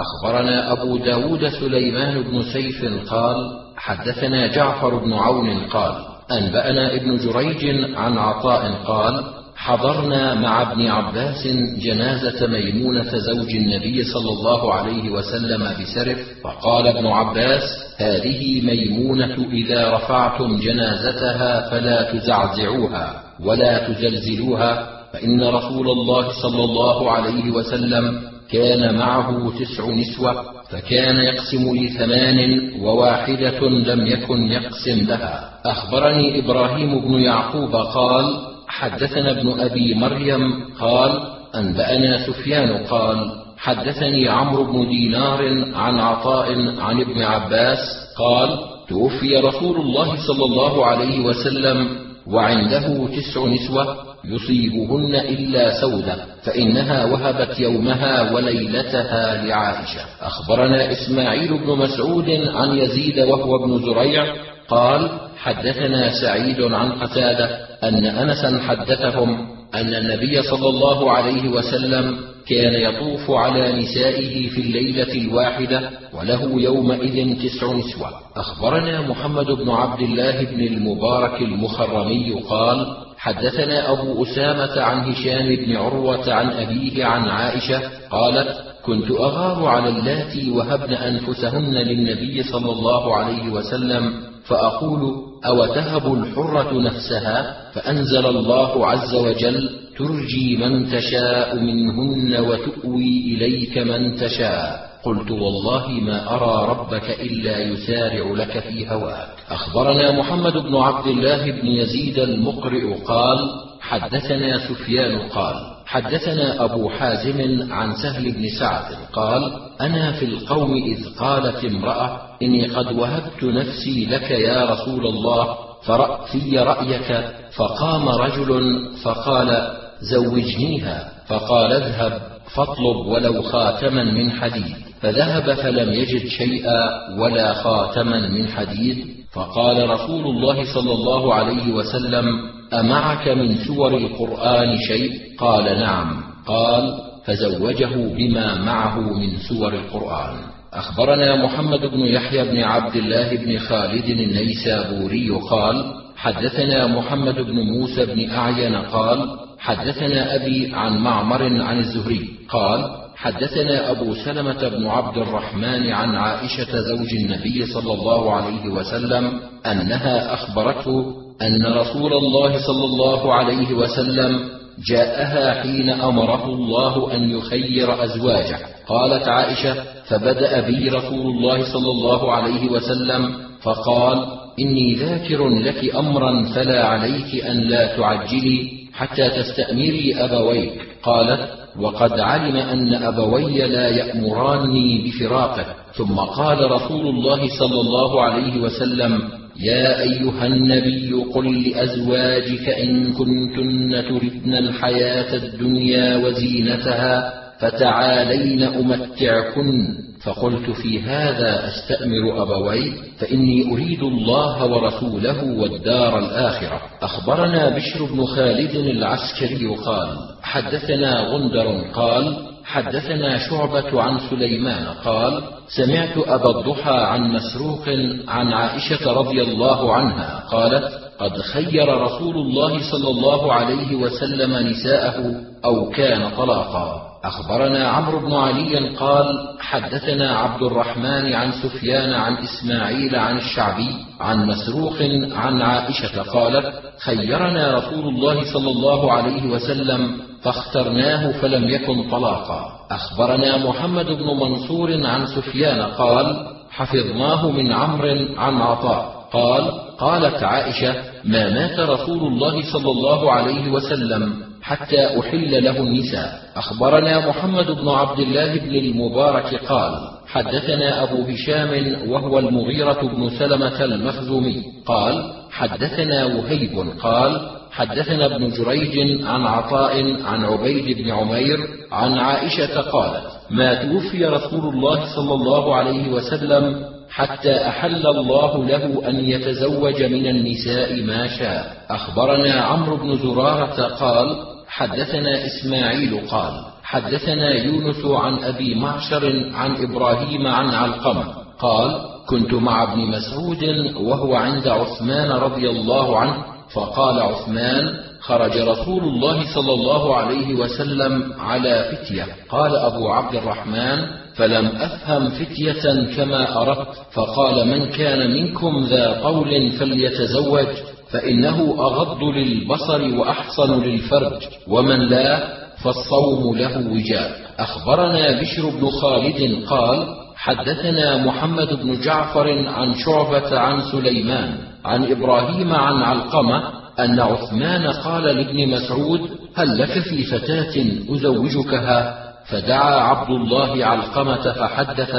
أخبرنا أبو داود سليمان بن سيف قال حدثنا جعفر بن عون قال أنبأنا ابن جريج عن عطاء قال حضرنا مع ابن عباس جنازة ميمونة زوج النبي صلى الله عليه وسلم بسرف فقال ابن عباس هذه ميمونة إذا رفعتم جنازتها فلا تزعزعوها ولا تزلزلوها فإن رسول الله صلى الله عليه وسلم كان معه تسع نسوة فكان يقسم لي ثمان وواحدة لم يكن يقسم لها. أخبرني إبراهيم بن يعقوب قال حدثنا ابن أبي مريم قال أنبأنا سفيان قال حدثني عمرو بن دينار عن عطاء عن ابن عباس قال توفي رسول الله صلى الله عليه وسلم وعنده تسع نسوة يصيبهن إلا سودة فإنها وهبت يومها وليلتها لعائشة. أخبرنا إسماعيل بن مسعود عن يزيد وهو ابن زريع قال حدثنا سعيد عن قتادة أن انسا حدثهم أن النبي صلى الله عليه وسلم كان يطوف على نسائه في الليلة الواحدة وله يومئذ تسع نسوة. أخبرنا محمد بن عبد الله بن المبارك المخرمي قال حدثنا أبو أسامة عن هشام بن عروة عن أبيه عن عائشة قالت كنت أغار على اللاتي وهبن أنفسهن للنبي صلى الله عليه وسلم فأقول أو تهب الحرة نفسها؟ فأنزل الله عز وجل ترجي من تشاء منهن وتؤوي إليك من تشاء. قلت والله ما أرى ربك إلا يسارع لك في هواك. أخبرنا محمد بن عبد الله بن يزيد المقرئ قال حدثنا سفيان قال حدثنا أبو حازم عن سهل بن سعد قال أنا في القوم إذ قالت امرأة إني قد وهبت نفسي لك يا رسول الله فرأ في رأيك. فقام رجل فقال زوجنيها. فقال اذهب فاطلب ولو خاتما من حديد. فذهب فلم يجد شيئا ولا خاتما من حديد. فقال رسول الله صلى الله عليه وسلم أمعك من سور القرآن شيء؟ قال نعم. قال فزوجه بما معه من سور القرآن. أخبرنا محمد بن يحيى بن عبد الله بن خالد النيسابوري قال حدثنا محمد بن موسى بن أعين قال حدثنا أبي عن معمر عن الزهري قال حدثنا أبو سلمة بن عبد الرحمن عن عائشة زوج النبي صلى الله عليه وسلم أنها أخبرته أن رسول الله صلى الله عليه وسلم جاءها حين أمره الله أن يخير أزواجه. قالت عائشة فبدأ بي رسول الله صلى الله عليه وسلم فقال إني ذاكر لك أمرا فلا عليك أن لا تعجلي حتى تستأمري ابويك قالت وقد علم أن أبوي لا يأمراني بفراقه. ثم قال رسول الله صلى الله عليه وسلم يا أيها النبي قل لأزواجك إن كنتن تردن الحياة الدنيا وزينتها فتعالين أمتعكن فقلت في هذا أستأمر أبوي فإني أريد الله ورسوله والدار الآخرة أخبرنا بشر بن خالد العسكري قال حدثنا غندر قال حدثنا شعبة عن سليمان قال: سمعت أبا الضحى عن مسروق عن عائشة رضي الله عنها قالت: قد خير رسول الله صلى الله عليه وسلم نساءه أو كان طلاقا. أخبرنا عمرو بن علي قال: حدثنا عبد الرحمن عن سفيان عن إسماعيل عن الشعبي عن مسروق عن عائشة قالت: خيرنا رسول الله صلى الله عليه وسلم فاخترناه فلم يكن طلاقا. أخبرنا محمد بن منصور عن سفيان قال حفظناه من عمرو عن عطاء. قال قالت عائشة ما مات رسول الله صلى الله عليه وسلم حتى أحل له النساء. أخبرنا محمد بن عبد الله بن المبارك قال حدثنا أبو هشام وهو المغيرة بن سلمة المخزومي. قال حدثنا وهيب قال حدثنا ابن جريج عن عطاء عن عبيد بن عمير عن عائشة قالت ما توفي رسول الله صلى الله عليه وسلم حتى أحل الله له أن يتزوج من النساء ما شاء. أخبرنا عمرو بن زرارة قال حدثنا إسماعيل قال حدثنا يونس عن أبي معشر عن إبراهيم عن علقمه قال كنت مع ابن مسعود وهو عند عثمان رضي الله عنه فقال عثمان خرج رسول الله صلى الله عليه وسلم على فتية. قال أبو عبد الرحمن فلم أفهم فتية كما أردت فقال من كان منكم ذا قول فليتزوج فإنه أغض للبصر وأحصن للفرج ومن لا فالصوم له وجاء أخبرنا بشر بن خالد قال حدثنا محمد بن جعفر عن شعبة عن سليمان عن إبراهيم عن علقمة أن عثمان قال لابن مسعود هل لك في فتاة أزوجكها؟ فدعا عبد الله علقمة فحدث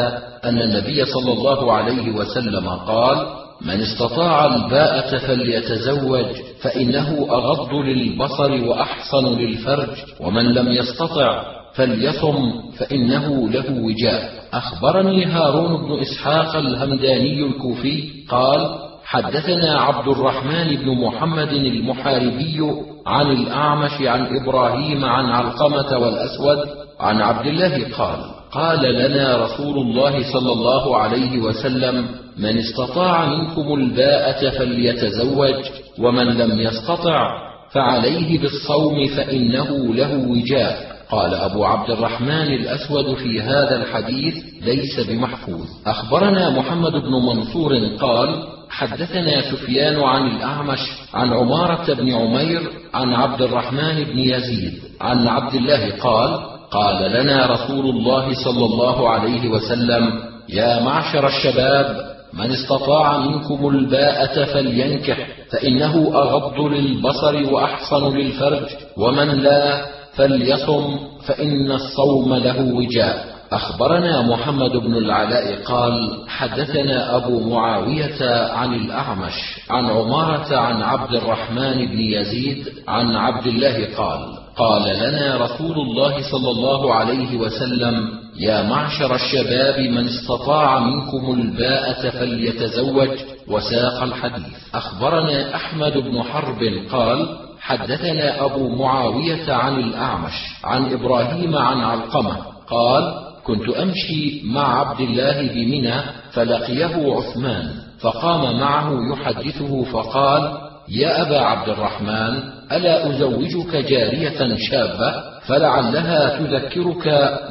أن النبي صلى الله عليه وسلم قال من استطاع الباءة فليتزوج فإنه أغض للبصر وأحصن للفرج ومن لم يستطع فليصم فإنه له وجاء. أخبرني هارون بن إسحاق الهمداني الكوفي قال حدثنا عبد الرحمن بن محمد المحاربي عن الأعمش عن إبراهيم عن علقمة والأسود عن عبد الله قال قال لنا رسول الله صلى الله عليه وسلم من استطاع منكم الباءة فليتزوج ومن لم يستطع فعليه بالصوم فإنه له وجاء قال أبو عبد الرحمن الأسود في هذا الحديث ليس بمحفوظ. أخبرنا محمد بن منصور قال حدثنا سفيان عن الأعمش عن عمارة بن عمير عن عبد الرحمن بن يزيد عن عبد الله قال قال لنا رسول الله صلى الله عليه وسلم يا معشر الشباب من استطاع منكم الباءة فلينكح فإنه أغض للبصر وأحصن للفرج ومن لا فليصم فإن الصوم له وجاء. أخبرنا محمد بن العلاء قال حدثنا أبو معاوية عن الأعمش عن عمارة عن عبد الرحمن بن يزيد عن عبد الله قال قال لنا رسول الله صلى الله عليه وسلم يا معشر الشباب من استطاع منكم الباءة فليتزوج وساق الحديث. أخبرنا أحمد بن حرب قال حدثنا أبو معاوية عن الأعمش عن إبراهيم عن علقمة قال كنت أمشي مع عبد الله بمنى فلقيه عثمان فقام معه يحدثه فقال يا أبا عبد الرحمن ألا أزوجك جارية شابة؟ فلعلها تذكرك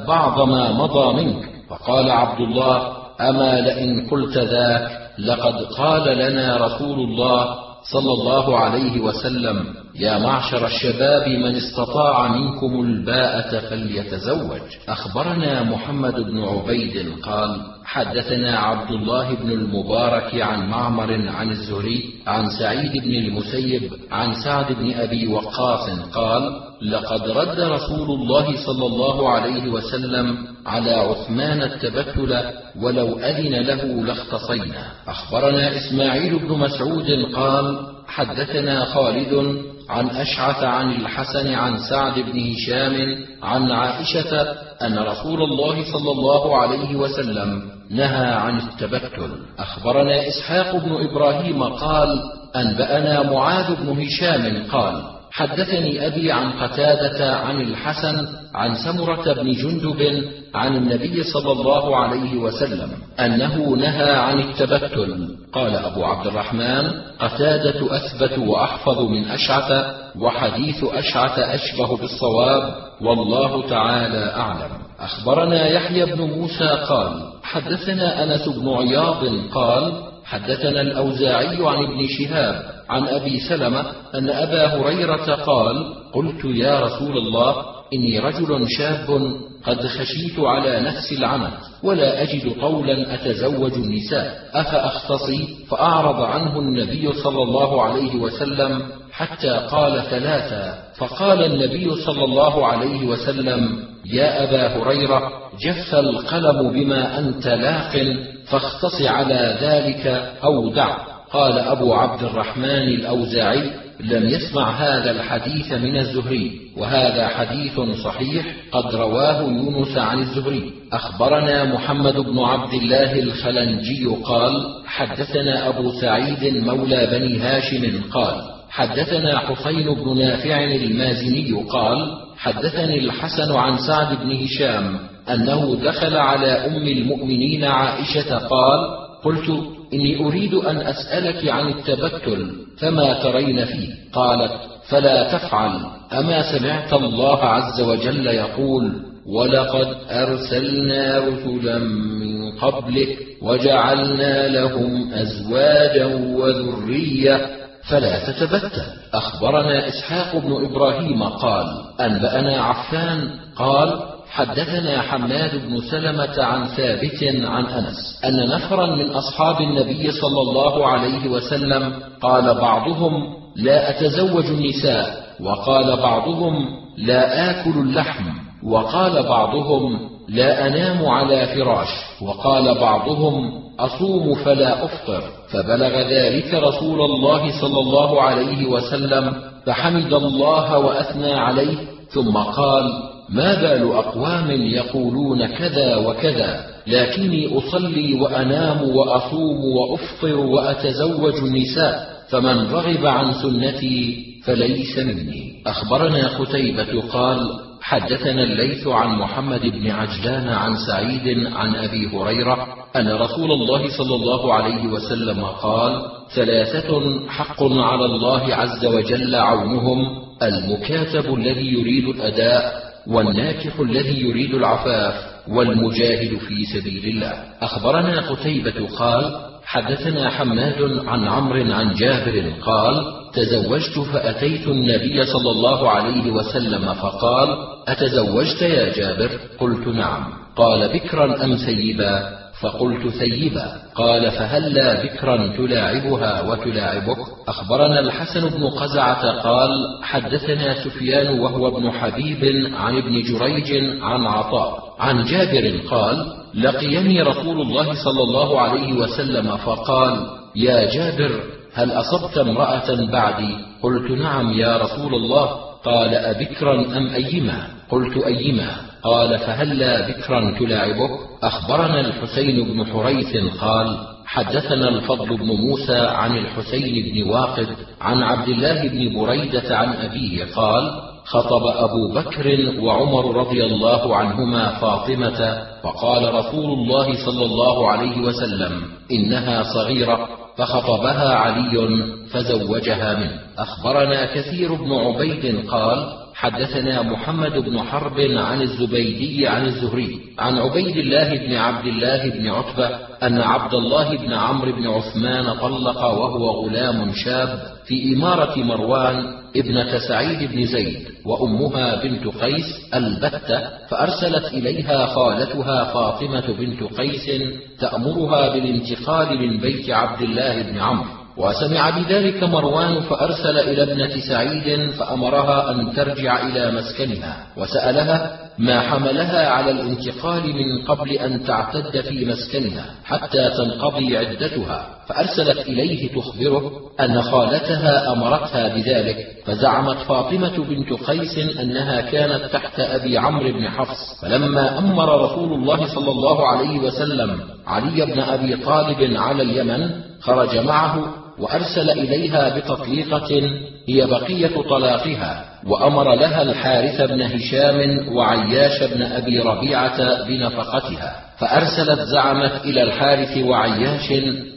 بعض ما مضى منك. فقال عبد الله أما لئن قلت ذاك لقد قال لنا رسول الله صلى الله عليه وسلم يا معشر الشباب من استطاع منكم الباءة فليتزوج. أخبرنا محمد بن عبيد قال حدثنا عبد الله بن المبارك عن معمر عن الزهري عن سعيد بن المسيب عن سعد بن أبي وقاص قال لقد رد رسول الله صلى الله عليه وسلم على عثمان التبتل ولو أذن له لاختصينا. أخبرنا إسماعيل بن مسعود قال حدثنا خالد عن أشعث عن الحسن عن سعد بن هشام عن عائشة أن رسول الله صلى الله عليه وسلم نهى عن التبتل. أخبرنا إسحاق بن إبراهيم قال أنبأنا معاذ بن هشام قال حدثني أبي عن قتادة عن الحسن عن سمرة بن جندب عن النبي صلى الله عليه وسلم أنه نهى عن التبتل. قال أبو عبد الرحمن قتادة أثبت وأحفظ من أشعث وحديث أشعث أشبه بالصواب والله تعالى أعلم. أخبرنا يحيى بن موسى قال حدثنا أنس بن عياض قال حدثنا الأوزاعي عن ابن شهاب عن أبي سلمة أن أبا هريرة قال قلت يا رسول الله إني رجل شاب قد خشيت على نفس العنت ولا أجد قولا أتزوج النساء أفأختصي؟ فأعرض عنه النبي صلى الله عليه وسلم حتى قال ثلاثا فقال النبي صلى الله عليه وسلم يا أبا هريرة جف القلم بما أنت لاق فاختص على ذلك أو دع. قال أبو عبد الرحمن الأوزاعي لم يسمع هذا الحديث من الزهري وهذا حديث صحيح قد رواه يونس عن الزهري. أخبرنا محمد بن عبد الله الخلنجي قال حدثنا أبو سعيد مولى بني هاشم قال حدثنا حسين بن نافع المازني قال حدثني الحسن عن سعد بن هشام أنه دخل على أم المؤمنين عائشة قال قلت إني أريد أن أسألك عن التبتل فما ترين فيه؟ قالت فلا تفعل. أما سمعت الله عز وجل يقول ولقد أرسلنا رسلا من قبلك وجعلنا لهم أزواجا وذرية فلا تتبتل. أخبرنا إسحاق بن إبراهيم قال أنبأنا عفان قال حدثنا حماد بن سلمة عن ثابت عن أنس أن نفرا من أصحاب النبي صلى الله عليه وسلم قال بعضهم لا أتزوج النساء وقال بعضهم لا آكل اللحم وقال بعضهم لا أنام على فراش وقال بعضهم أصوم فلا أفطر فبلغ ذلك رسول الله صلى الله عليه وسلم فحمد الله وأثنى عليه ثم قال ما بال أقوام يقولون كذا وكذا لكني أصلي وأنام وأصوم وأفطر وأتزوج النساء فمن رغب عن سنتي فليس مني. أخبرنا قتيبة قال حدثنا الليث عن محمد بن عجلان عن سعيد عن أبي هريرة أن رسول الله صلى الله عليه وسلم قال ثلاثة حق على الله عز وجل عونهم المكاتب الذي يريد الأداء والناكح الذي يريد العفاف والمجاهد في سبيل الله. أخبرنا قتيبة قال حدثنا حماد عن عمرو عن جابر قال تزوجت فأتيت النبي صلى الله عليه وسلم فقال أتزوجت يا جابر؟ قلت نعم. قال بكرا أم سيبا؟ فقلت ثيبا قال فهلا بكرا تلاعبها وتلاعبك. أخبرنا الحسن بن قزعة قال حدثنا سفيان وهو ابن حبيب عن ابن جريج عن عطاء. عن جابر قال لقيني رسول الله صلى الله عليه وسلم فقال يا جابر هل أصبت امرأة بعدي؟ قلت نعم يا رسول الله. قال أبكرا أم أيما؟ قلت أيما. قال فهلا بكرا تلاعبه؟ أخبرنا الحسين بن حريث قال حدثنا الفضل بن موسى عن الحسين بن واقد عن عبد الله بن بريدة عن أبيه قال خطب أبو بكر وعمر رضي الله عنهما فاطمة فقال رسول الله صلى الله عليه وسلم إنها صغيرة فخطبها علي فزوجها منه. أخبرنا كثير بن عبيد قال حدثنا محمد بن حرب عن الزبيدي عن الزهري عن عبيد الله بن عبد الله بن عتبة أن عبد الله بن عمرو بن عثمان طلق وهو غلام شاب في إمارة مروان ابنة سعيد بن زيد وأمها بنت قيس البتة فأرسلت إليها خالتها فاطمة بنت قيس تأمرها بالانتقال من بيت عبد الله بن عمرو وسمع بذلك مروان فأرسل إلى ابنة سعيد فأمرها أن ترجع إلى مسكنها وسألها ما حملها على الانتقال من قبل أن تعتد في مسكنها حتى تنقضي عدتها فأرسلت إليه تخبره أن خالتها أمرتها بذلك فزعمت فاطمة بنت قيس أنها كانت تحت أبي عمرو بن حفص فلما أمر رسول الله صلى الله عليه وسلم علي بن أبي طالب على اليمن خرج معه وأرسل إليها بتطليقة هي بقية طلاقها وأمر لها الحارث بن هشام وعياش بن أبي ربيعة بنفقتها فأرسلت زعمت إلى الحارث وعياش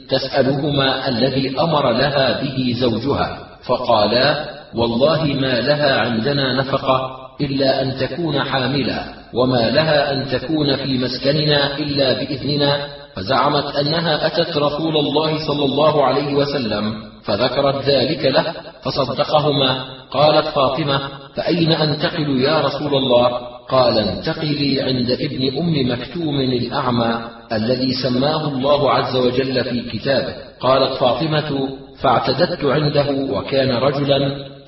تسألهما الذي أمر لها به زوجها فقالا والله ما لها عندنا نفقة إلا أن تكون حاملا وما لها أن تكون في مسكننا إلا بإذننا فزعمت أنها أتت رسول الله صلى الله عليه وسلم فذكرت ذلك له فصدقهما. قالت فاطمة فأين أنتقل يا رسول الله؟ قال انتقلي عند ابن أم مكتوم الأعمى الذي سماه الله عز وجل في كتابه. قالت فاطمة فاعتددت عنده وكان رجلا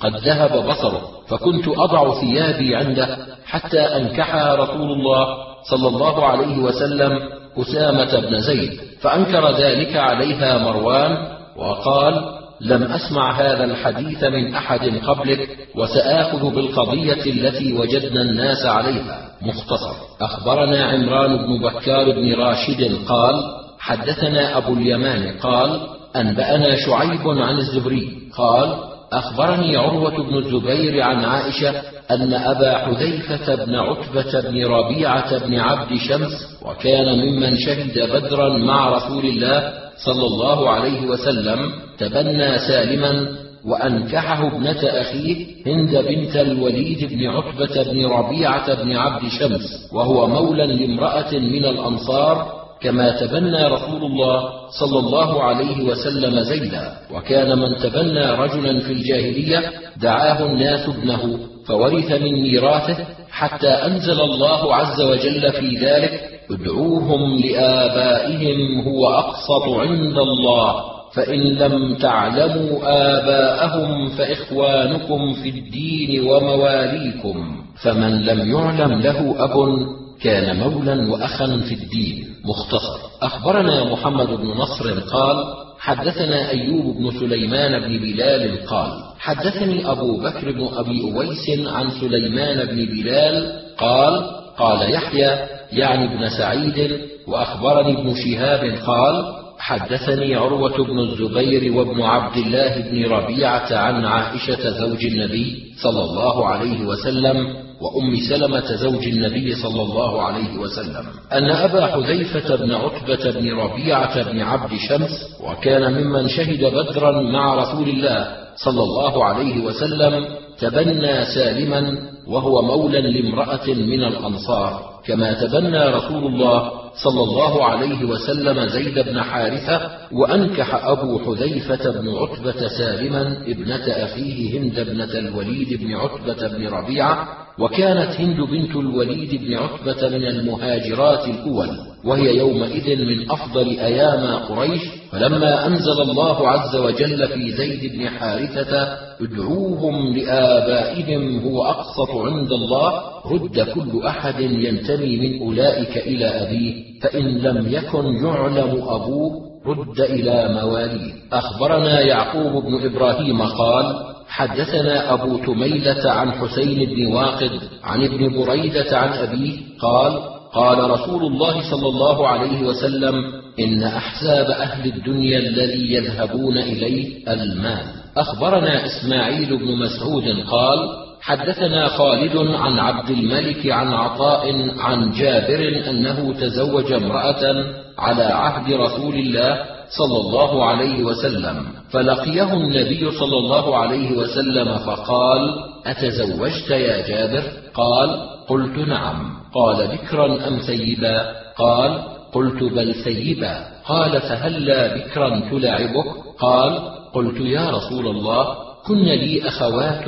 قد ذهب بصره فكنت أضع ثيابي عنده حتى انكحها رسول الله صلى الله عليه وسلم أسامة بن زيد فأنكر ذلك عليها مروان وقال لم أسمع هذا الحديث من أحد قبلك وسآخذ بالقضية التي وجدنا الناس عليها. مختصر. أخبرنا عمران بن بكار بن راشد قال حدثنا أبو اليمان قال أنبأنا شعيب عن الزهري قال أخبرني عروة بن الزبير عن عائشة أن أبا حذيفة بن عتبة بن ربيعة بن عبد شمس وكان ممن شهد بدرا مع رسول الله صلى الله عليه وسلم تبنى سالما وأنكحه ابنة أخيه هند بنت الوليد بن عتبة بن ربيعة بن عبد شمس وهو مولى لامرأة من الأنصار كما تبنى رسول الله صلى الله عليه وسلم زيدا وكان من تبنى رجلا في الجاهلية دعاه الناس ابنه. فورث من ميراثه حتى أنزل الله عز وجل في ذلك ادعوهم لآبائهم هو أقسط عند الله فإن لم تعلموا آباءهم فإخوانكم في الدين ومواليكم فمن لم يعلم له أب كان مولا واخا في الدين. مختصر. أخبرنا محمد بن نصر قال حدثنا أيوب بن سليمان بن بلال قال حدثني أبو بكر بن أبي أويس عن سليمان بن بلال قال قال يحيى يعني ابن سعيد وأخبرني ابن شهاب قال حدثني عروة بن الزبير وابن عبد الله بن ربيعة عن عائشة زوج النبي صلى الله عليه وسلم وأم سلمة زوج النبي صلى الله عليه وسلم أن أبا حذيفة بن عتبة بن ربيعة بن عبد شمس وكان ممن شهد بدرا مع رسول الله صلى الله عليه وسلم تبنى سالما وهو مولى لامرأة من الأنصار كما تبنى رسول الله صلى الله عليه وسلم زيد بن حارثة وأنكح أبو حذيفة بن عتبة سالما ابنة أخيه هند ابنة الوليد بن عتبة بن ربيعة وكانت هند بنت الوليد بن عتبة من المهاجرات الأول وهي يومئذ من أفضل أيام قريش فلما أنزل الله عز وجل في زيد بن حارثة ادعوهم لآبائهم هو أقسط عند الله رد كل أحد ينتمي من أولئك إلى أبيه فإن لم يكن يعلم أبوه رد إلى مواليه. أخبرنا يعقوب بن إبراهيم قال حدثنا أبو تميلة عن حسين بن واقد عن ابن بريدة عن أبيه قال قال رسول الله صلى الله عليه وسلم إن أحزاب أهل الدنيا الذي يذهبون إليه المال. أخبرنا إسماعيل بن مسعود قال حدثنا خالد عن عبد الملك عن عطاء عن جابر أنه تزوج امرأة على عهد رسول الله صلى الله عليه وسلم. فلقيه النبي صلى الله عليه وسلم فقال أتزوجت يا جابر؟ قال قلت نعم. قال بكرا أم ثيبا قال قلت بل ثيبا قال فهلا بكرا تلاعبك قال قلت يا رسول الله كن لي أخوات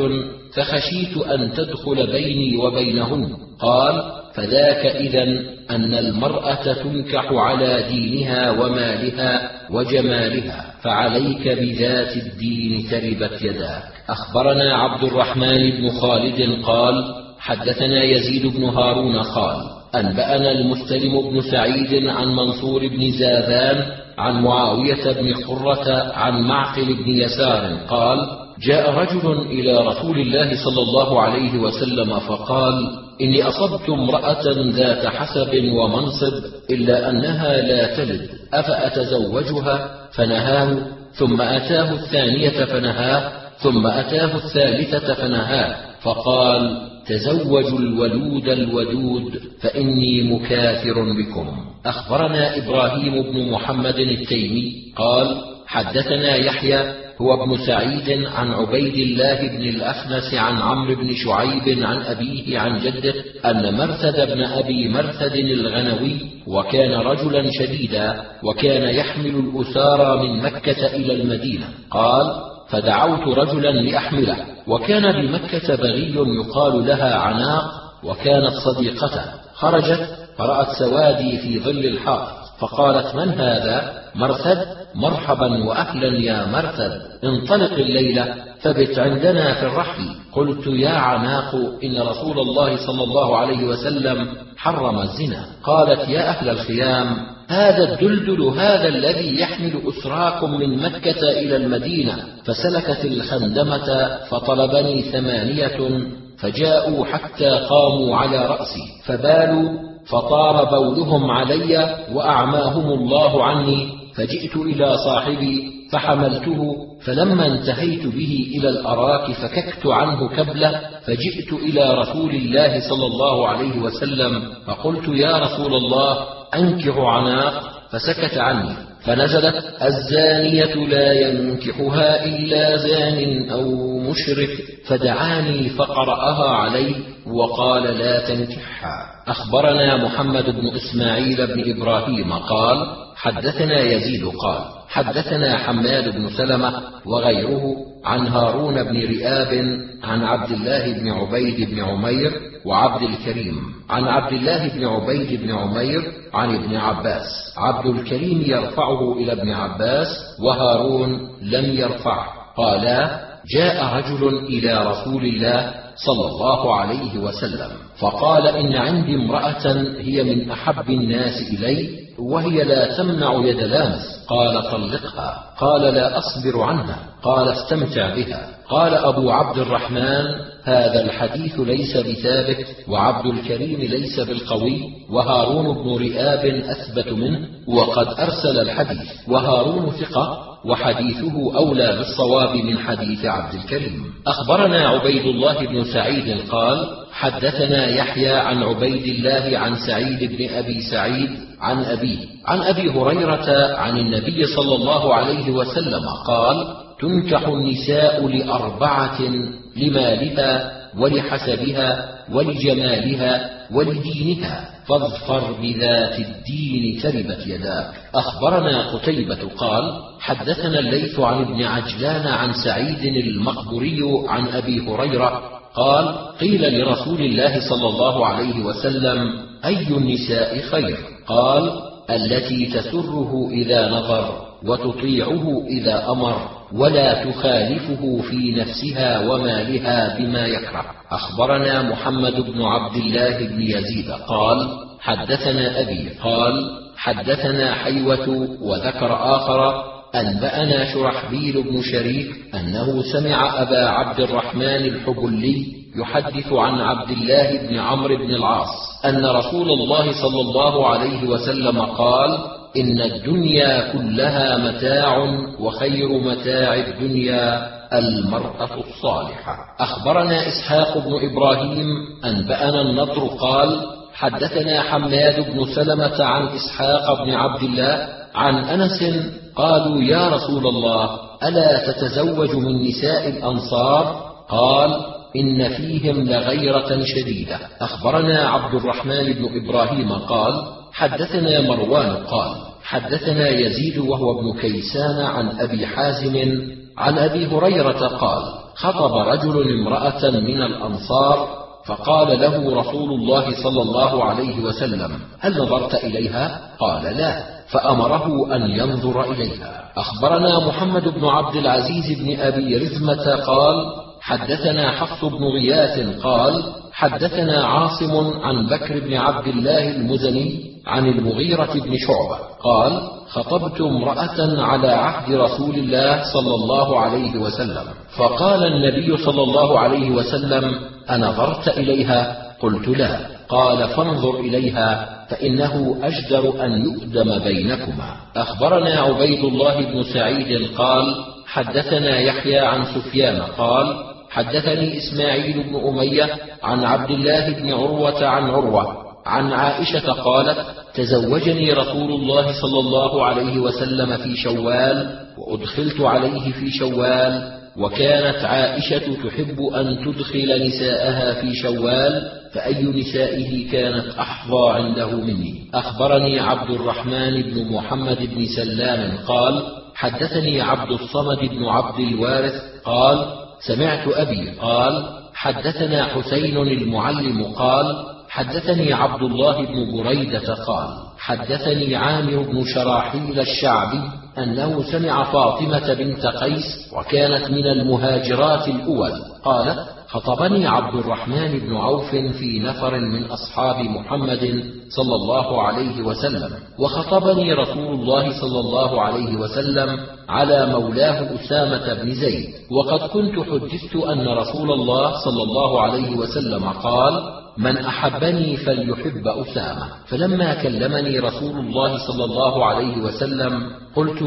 فخشيت أن تدخل بيني وبينهن قال فذاك إذا أن المرأة تنكح على دينها ومالها وجمالها فعليك بذات الدين تربت يداك. أخبرنا عبد الرحمن بن خالد قال حدثنا يزيد بن هارون قال أنبأنا المستلم بن سعيد عن منصور بن زاذان عن معاوية بن قرة عن معقل بن يسار قال جاء رجل إلى رسول الله صلى الله عليه وسلم فقال إني أصبت امرأة ذات حسب ومنصب إلا أنها لا تلد أفأتزوجها؟ فنهاه ثم أتاه الثانية فنهاه ثم أتاه الثالثة فنهاه فقال تزوجوا الولود الودود فإني مكاثر بكم. أخبرنا إبراهيم بن محمد التيمي قال حدثنا يحيى هو ابن سعيد عن عبيد الله بن الأخنس عن عمرو بن شعيب عن أبيه عن جده أن مرثد بن أبي مرثد الغنوي وكان رجلا شديدا وكان يحمل الأسارى من مكة إلى المدينة. قال فدعوت رجلا لأحمله. وكان بمكة بغي يقال لها عناق وكانت صديقته. خرجت فرأت سوادي في ظل الحائط. فقالت من هذا؟ مرثد. مرحبا واهلا يا مرثد. انطلق الليلة فبت عندنا في الرحل. قلت يا عناق إن رسول الله صلى الله عليه وسلم حرم الزنا. قالت يا أهل الخيام هذا الدلدل هذا الذي يحمل أسراكم من مكة إلى المدينة. فسلكت الخندمة فطلبني ثمانية فجاءوا حتى قاموا على رأسي فبالوا فطار بولهم علي وأعماهم الله عني فجئت إلى صاحبي فحملته فلما انتهيت به إلى الأراك فككت عنه كبلة فجئت إلى رسول الله صلى الله عليه وسلم فقلت يا رسول الله أنكح عناق فسكت عني. فنزلت الزانية لا ينكحها إلا زان أو مشرك فدعاني فقرأها عليه وقال لا تنكحها. أخبرنا محمد بن إسماعيل بن إبراهيم قال حدثنا يزيد قال حدثنا حماد بن سلمة وغيره عن هارون بن رئاب عن عبد الله بن عبيد بن عمير وعبد الكريم عن عبد الله بن عبيد بن عمير عن ابن عباس. عبد الكريم يرفعه إلى ابن عباس وهارون لم يرفعه. قالا جاء رجل إلى رسول الله صلى الله عليه وسلم فقال إن عندي امرأة هي من أحب الناس إلي وهي لا تمنع يد لامس. قال طلقها. قال لا أصبر عنها. قال استمتع بها. قال أبو عبد الرحمن هذا الحديث ليس بثابت وعبد الكريم ليس بالقوي وهارون بن رئاب أثبت منه وقد أرسل الحديث. وهارون ثقة وحديثه أولى بالصواب من حديث عبد الكريم. أخبرنا عبيد الله بن سعيد قال حدثنا يحيى عن عبيد الله عن سعيد بن أبي سعيد عن أبيه عن أبي هريرة عن النبي صلى الله عليه وسلم قال تنكح النساء لأربعة لمالها ولحسبها ولجمالها ولدينها فاظفر بذات الدين تربت يداك. أخبرنا قتيبة قال حدثنا الليث عن ابن عجلان عن سعيد المقبري عن أبي هريرة قال قيل لرسول الله صلى الله عليه وسلم أي النساء خير؟ قال التي تسره إذا نظر وتطيعه إذا أمر ولا تخالفه في نفسها ومالها بما يكره. أخبرنا محمد بن عبد الله بن يزيد قال حدثنا أبي قال حدثنا حيوة وذكر آخر أنبأنا شرحبيل بن شريك أنه سمع أبا عبد الرحمن الحبلي يحدث عن عبد الله بن عمرو بن العاص أن رسول الله صلى الله عليه وسلم قال إن الدنيا كلها متاع وخير متاع الدنيا المرأة الصالحة. أخبرنا إسحاق بن إبراهيم أنبأنا النضر قال حدثنا حماد بن سلمة عن إسحاق بن عبد الله عن أنس قالوا يا رسول الله ألا تتزوج من نساء الأنصار؟ قال إن فيهم لغيرة شديدة. أخبرنا عبد الرحمن بن إبراهيم قال حدثنا مروان قال حدثنا يزيد وهو ابن كيسان عن أبي حازم عن أبي هريرة قال خطب رجل امرأة من الأنصار فقال له رسول الله صلى الله عليه وسلم هل نظرت إليها؟ قال لا. فأمره أن ينظر إليها. أخبرنا محمد بن عبد العزيز بن أبي رزمة قال حدثنا حفص بن غياث قال حدثنا عاصم عن بكر بن عبد الله المزني عن المغيرة بن شعبة قال خطبت امرأة على عهد رسول الله صلى الله عليه وسلم. فقال النبي صلى الله عليه وسلم أنظرت إليها؟ قلت لا. قال فانظر إليها. فإنه أجدر أن يؤدم بينكما. أخبرنا عبيد الله بن سعيد قال حدثنا يحيى عن سفيان قال حدثني إسماعيل بن أمية عن عبد الله بن عروة عن عروة عن عائشة قالت تزوجني رسول الله صلى الله عليه وسلم في شوال وأدخلت عليه في شوال. وكانت عائشة تحب أن تدخل نساءها في شوال فأي نسائه كانت أحظى عنده مني. أخبرني عبد الرحمن بن محمد بن سلام قال حدثني عبد الصمد بن عبد الوارث قال سمعت أبي قال حدثنا حسين المعلم قال حدثني عبد الله بن بريدة قال حدثني عامر بن شراحيل الشعبي أنه سمع فاطمة بنت قيس وكانت من المهاجرات الأول. قالت خطبني عبد الرحمن بن عوف في نفر من أصحاب محمد صلى الله عليه وسلم وخطبني رسول الله صلى الله عليه وسلم على مولاه أسامة بن زيد وقد كنت حدثت أن رسول الله صلى الله عليه وسلم قال من أحبني فليحب أسامة. فلما كلمني رسول الله صلى الله عليه وسلم قلت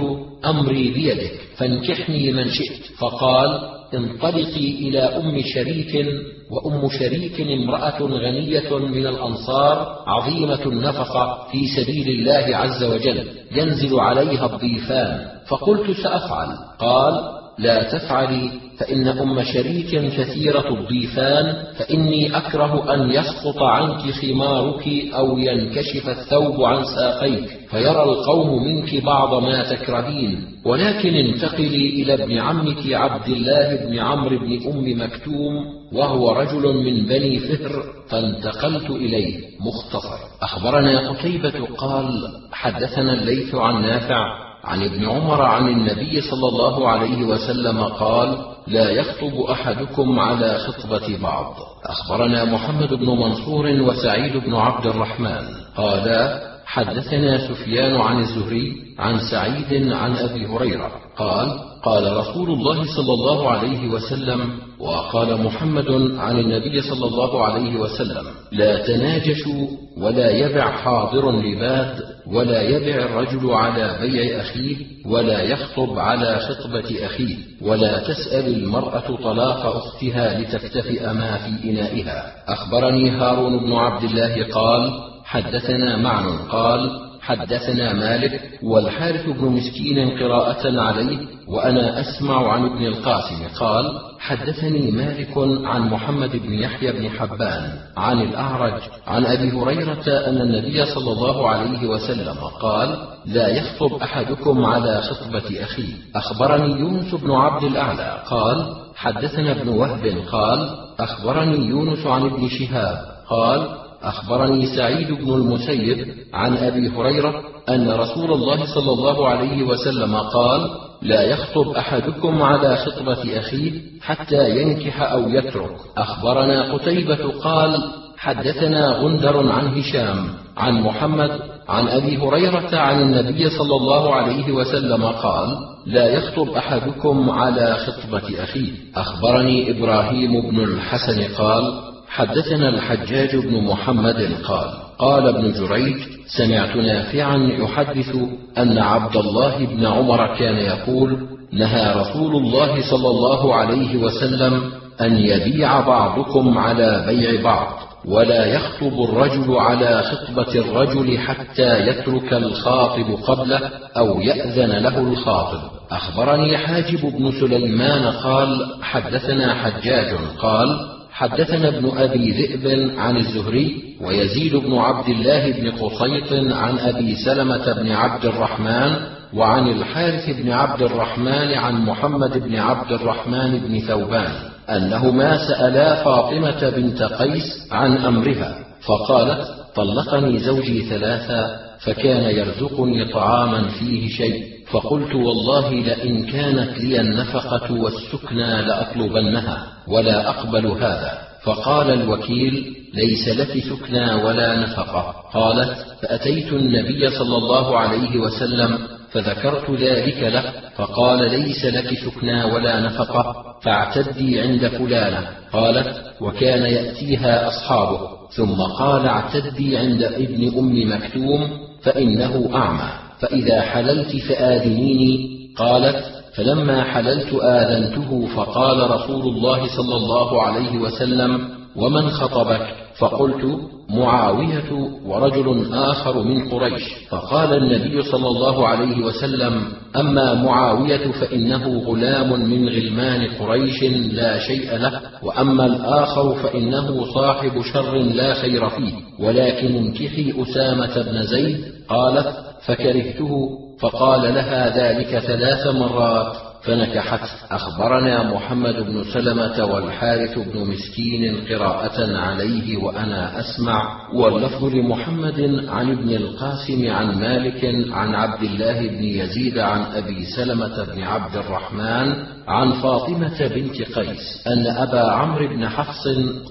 أمري بيدك فانكحني من شئت. فقال انطلقي إلى أم شريك وأم شريك امرأة غنية من الأنصار عظيمة النفقة في سبيل الله عز وجل ينزل عليها الضيفان. فقلت سأفعل. قال لا تفعلي فإن أم شريك كثيرة الضيفان فإني أكره أن يسقط عنك خمارك أو ينكشف الثوب عن ساقيك فيرى القوم منك بعض ما تكرهين. ولكن انتقلي إلى ابن عمك عبد الله بن عمرو بن أم مكتوم وهو رجل من بني فهر فانتقلت إليه. مختصر. أخبرنا قتيبة قال حدثنا الليث عن نافع عن ابن عمر عن النبي صلى الله عليه وسلم قال لا يخطب أحدكم على خطبة بعض. أخبرنا محمد بن منصور وسعيد بن عبد الرحمن. قالا حدثنا سفيان عن الزهري عن سعيد عن أبي هريرة قال قال رسول الله صلى الله عليه وسلم وقال محمد عن النبي صلى الله عليه وسلم لا تناجشوا ولا يبع حاضر لباد ولا يبع الرجل على بيع أخيه ولا يخطب على خطبة أخيه ولا تسأل المرأة طلاق أختها لتفتفئ ما في إنائها. أخبرني هارون بن عبد الله قال حدثنا معن قال حدثنا مالك والحارث بن مسكين قراءة عليه وأنا أسمع عن ابن القاسم قال حدثني مالك عن محمد بن يحيى بن حبان عن الأعرج عن أبي هريرة أن النبي صلى الله عليه وسلم قال لا يخطب أحدكم على خطبة أخيه أخبرني يونس بن عبد الأعلى قال حدثنا ابن وهب قال أخبرني يونس عن ابن شهاب قال أخبرني سعيد بن المسيب عن أبي هريرة أن رسول الله صلى الله عليه وسلم قال لا يخطب أحدكم على خطبة أخيه حتى ينكح أو يترك. أخبرنا قتيبة قال حدثنا غندر عن هشام عن محمد عن أبي هريرة عن النبي صلى الله عليه وسلم قال لا يخطب أحدكم على خطبة أخيه. أخبرني إبراهيم بن الحسن قال حدثنا الحجاج بن محمد قال قال ابن جريج سمعت نافعا يحدث أن عبد الله بن عمر كان يقول نهى رسول الله صلى الله عليه وسلم أن يبيع بعضكم على بيع بعض ولا يخطب الرجل على خطبة الرجل حتى يترك الخاطب قبله أو يأذن له الخاطب. أخبرني حاجب بن سليمان قال حدثنا حجاج قال حدثنا ابن أبي ذئب عن الزهري ويزيد بن عبد الله بن قصيط عن أبي سلمة بن عبد الرحمن وعن الحارث بن عبد الرحمن عن محمد بن عبد الرحمن بن ثوبان أنهما سألا فاطمة بنت قيس عن أمرها فقالت طلقني زوجي ثلاثا فكان يرزقني طعاما فيه شيء. فقلت والله لئن كانت لي النفقة والسكنى لأطلبنها ولا أقبل هذا. فقال الوكيل ليس لك سكنى ولا نفقة. قالت فأتيت النبي صلى الله عليه وسلم فذكرت ذلك له فقال ليس لك سكنى ولا نفقة فاعتدي عند فلانة قالت وكان يأتيها أصحابه ثم قال اعتدي عند ابن أم مكتوم فإنه أعمى. فإذا حللت فآذنيني. قالت فلما حللت آذنته فقال رسول الله صلى الله عليه وسلم ومن خطبك؟ فقلت معاوية ورجل آخر من قريش. فقال النبي صلى الله عليه وسلم أما معاوية فإنه غلام من غلمان قريش لا شيء له وأما الآخر فإنه صاحب شر لا خير فيه. ولكن انكحي أسامة بن زيد. قالت فكرهته فقال لها ذلك ثلاث مرات. فنكحته أخبرنا محمد بن سلمة والحارث بن مسكين قراءة عليه وأنا أسمع واللفظ لمحمد عن ابن القاسم عن مالك عن عبد الله بن يزيد عن أبي سلمة بن عبد الرحمن عن فاطمة بنت قيس أن أبا عمرو بن حفص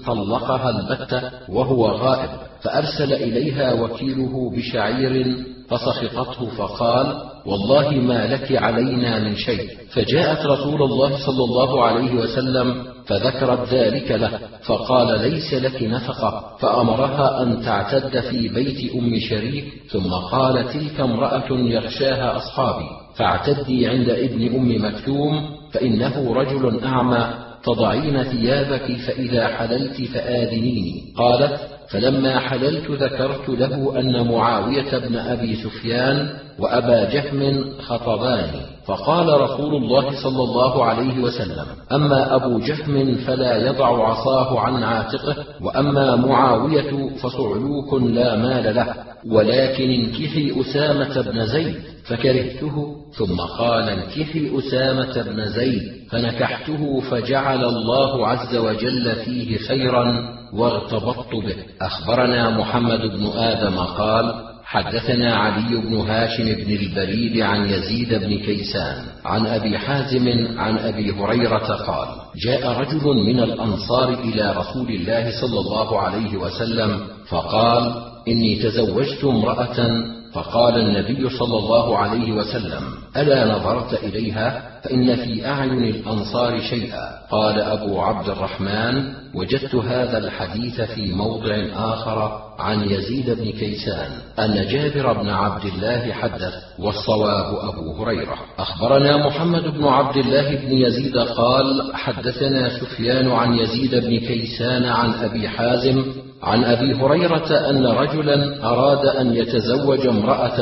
طلقها البتة وهو غائب فأرسل إليها وكيله بشعير فسخطته فقال والله ما لك علينا من شيء. فجاءت رسول الله صلى الله عليه وسلم فذكرت ذلك له فقال ليس لك نفقة. فأمرها أن تعتد في بيت أم شريك ثم قال تلك امرأة يغشاها أصحابي فاعتدي عند ابن أم مكتوم فإنه رجل أعمى تضعين ثيابك فإذا حللت فآذنيني. قالت فلما حللت ذكرت له أن معاوية بن أبي سفيان وأبا جهم خطباني فقال رسول الله صلى الله عليه وسلم أما أبو جهم فلا يضع عصاه عن عاتقه وأما معاوية فصعلوك لا مال له ولكن انكحي أسامة بن زيد فكرهته ثم قال انكحي أسامة بن زيد فنكحته فجعل الله عز وجل فيه خيرا واغتبطت به. أخبرنا محمد بن آدم قال حدثنا علي بن هاشم بن البريد عن يزيد بن كيسان عن أبي حازم عن أبي هريرة قال جاء رجل من الأنصار إلى رسول الله صلى الله عليه وسلم فقال إني تزوجت امرأة فقال النبي صلى الله عليه وسلم ألا نظرت إليها؟ فإن في أعين الأنصار شيئا. قال أبو عبد الرحمن وجدت هذا الحديث في موضع آخر عن يزيد بن كيسان أن جابر بن عبد الله حدث والصواب أبو هريرة. أخبرنا محمد بن عبد الله بن يزيد قال حدثنا سفيان عن يزيد بن كيسان عن أبي حازم عن أبي هريرة أن رجلا أراد أن يتزوج امرأة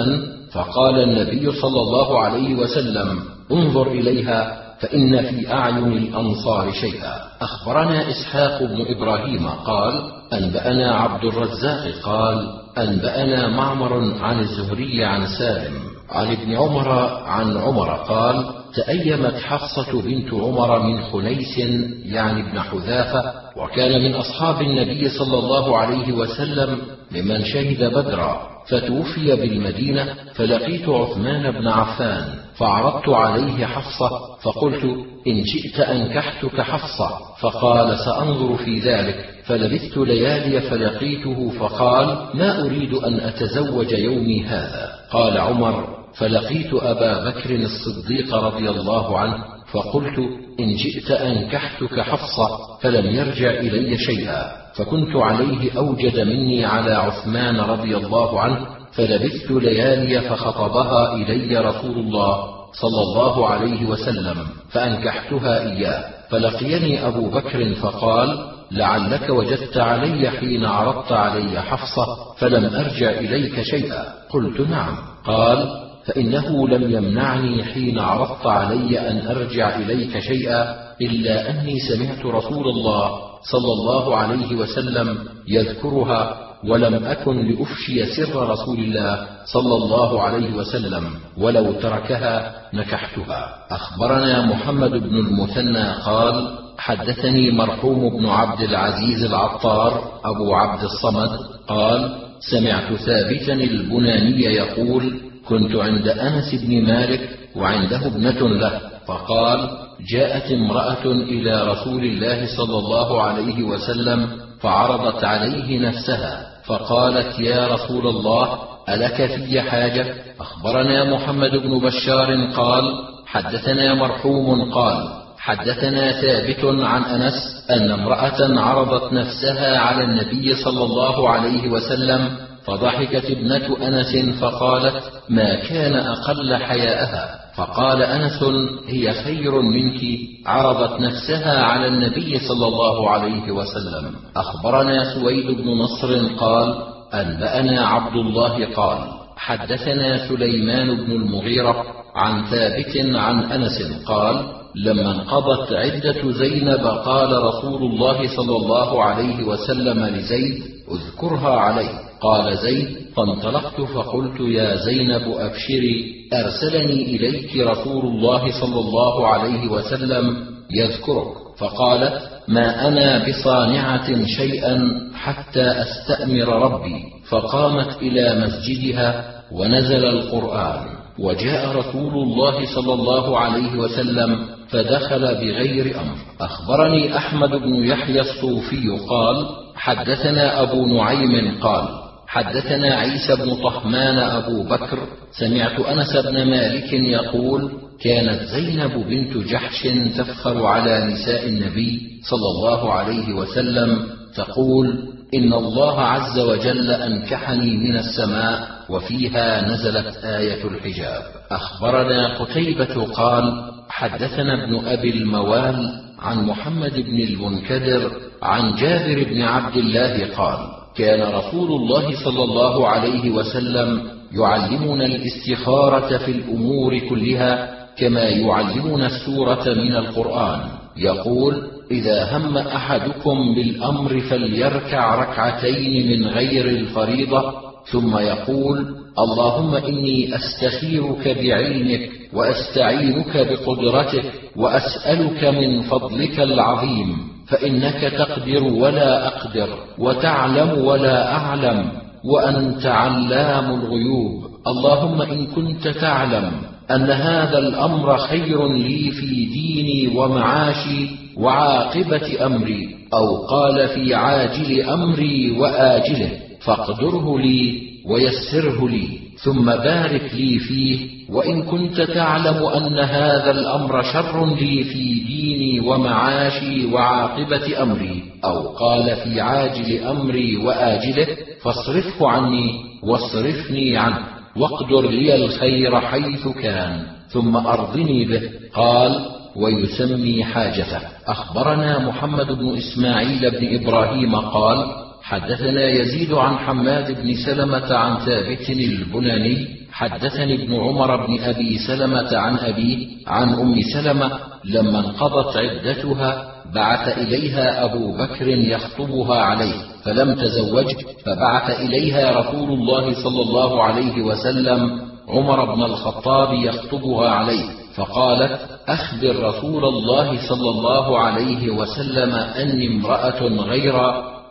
فقال النبي صلى الله عليه وسلم انظر إليها فإن في أعين الأنصار شيئا. أخبرنا إسحاق بن إبراهيم قال أنبأنا عبد الرزاق قال أنبأنا معمر عن الزهري عن سالم عن ابن عمر عن عمر قال تأيمت حفصة بنت عمر من خنيس يعني ابن حذافة وكان من أصحاب النبي صلى الله عليه وسلم ممن شهد بدرا فتوفي بالمدينة فلقيت عثمان بن عفان فعرضت عليه حفصة فقلت إن شئت أنكحتك حفصة. فقال سأنظر في ذلك. فلبثت ليالي فلقيته فقال ما أريد أن أتزوج يومي هذا؟ قال عمر فلقيت أبا بكر الصديق رضي الله عنه فقلت إن جئت أنكحتك حفصة فلم يرجع إلي شيئا. فكنت عليه أوجد مني على عثمان رضي الله عنه فلبثت ليالي فخطبها إلي رسول الله صلى الله عليه وسلم فأنكحتها إياه. فلقيني أبو بكر فقال لعلك وجدت علي حين عرضت علي حفصة فلم أرجع إليك شيئا. قلت نعم. قال فإنه لم يمنعني حين عرضت علي أن أرجع إليك شيئا إلا أني سمعت رسول الله صلى الله عليه وسلم يذكرها ولم أكن لأفشي سر رسول الله صلى الله عليه وسلم ولو تركها نكحتها. أخبرنا محمد بن المثنى قال حدثني مرحوم بن عبد العزيز العطار أبو عبد الصمد قال سمعت ثابتا البناني يقول كنت عند أنس بن مالك وعنده ابنة له فقال جاءت امرأة إلى رسول الله صلى الله عليه وسلم فعرضت عليه نفسها. فقالت يا رسول الله ألك في حاجة؟ أخبرنا محمد بن بشار قال حدثنا مرحوم قال حدثنا ثابت عن أنس أن امرأة عرضت نفسها على النبي صلى الله عليه وسلم فضحكت ابنة أنس فقالت ما كان أقل حياءها؟ فقال أنس هي خير منك عرضت نفسها على النبي صلى الله عليه وسلم. أخبرنا سويد بن نصر قال أنبأنا عبد الله قال حدثنا سليمان بن المغيرة عن ثابت عن أنس قال لما انقضت عدة زينب قال رسول الله صلى الله عليه وسلم لزيد اذكرها عليه قال زيد فانطلقت فقلت يا زينب أبشري أرسلني إليك رسول الله صلى الله عليه وسلم يذكرك. فقالت ما أنا بصانعة شيئا حتى أستأمر ربي. فقامت إلى مسجدها ونزل القرآن. وجاء رسول الله صلى الله عليه وسلم فدخل بغير أمر. أخبرني أحمد بن يحيى الصوفي قال حدثنا أبو نعيم قال حدثنا عيسى بن طهمان أبو بكر سمعت أنس بن مالك يقول كانت زينب بنت جحش تفخر على نساء النبي صلى الله عليه وسلم تقول إن الله عز وجل أنكحني من السماء وفيها نزلت آية الحجاب. أخبرنا قتيبة قال حدثنا ابن أبي الموال عن محمد بن المنكدر عن جابر بن عبد الله قال كان رسول الله صلى الله عليه وسلم يعلمنا الاستخارة في الأمور كلها كما يعلمنا السورة من القرآن. يقول إذا هم أحدكم بالأمر فليركع ركعتين من غير الفريضة. ثم يقول اللهم إني أستخيرك بعلمك وأستعينك بقدرتك وأسألك من فضلك العظيم. فإنك تقدر ولا أقدر وتعلم ولا أعلم وأنت علام الغيوب. اللهم إن كنت تعلم أن هذا الأمر خير لي في ديني ومعاشي وعاقبة أمري أو قال في عاجل أمري وآجله فاقدره لي ويسره لي ثم بارك لي فيه وإن كنت تعلم أن هذا الأمر شر لي في ديني ومعاشي وعاقبة أمري أو قال في عاجل أمري وآجله فاصرفه عني واصرفني عنه واقدر لي الخير حيث كان ثم أرضني به. قال ويسمي حاجته. أخبرنا محمد بن إسماعيل بن إبراهيم قال حدثنا يزيد عن حماد بن سلمة عن ثابت البناني حدثني ابن عمر بن أبي سلمة عن أبيه عن أم سلمة لما انقضت عدتها بعث إليها أبو بكر يخطبها عليه فلم تزوج فبعث إليها رسول الله صلى الله عليه وسلم عمر بن الخطاب يخطبها عليه فقالت أخبر رسول الله صلى الله عليه وسلم أني امرأة غير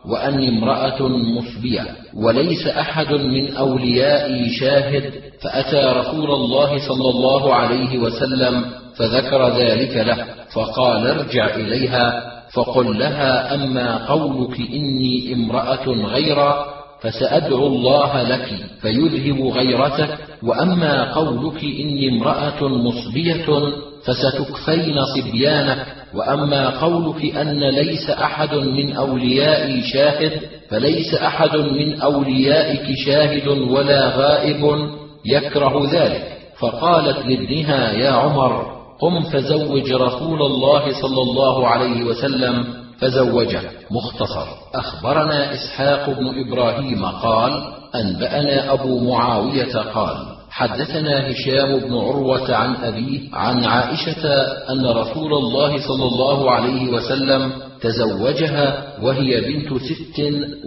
وأني امرأة مصبيه وليس أحد من أوليائي شاهد فأتى رسول الله صلى الله عليه وسلم فذكر ذلك له فقال ارجع إليها فقل لها أما قولك إني امرأة غيرا فسأدعو الله لك فيذهب غيرتك وأما قولك إني امرأة مصبية فستكفين صبيانك. وأما قولك أن ليس أحد من اوليائي شاهد فليس أحد من أوليائك شاهد ولا غائب يكره ذلك. فقالت لابنها يا عمر قم فزوج رسول الله صلى الله عليه وسلم. فزوجه. مختصر. أخبرنا إسحاق بن إبراهيم قال أنبأنا أبو معاوية قال حدثنا هشام بن عروة عن أبيه عن عائشة أن رسول الله صلى الله عليه وسلم تزوجها وهي بنت ست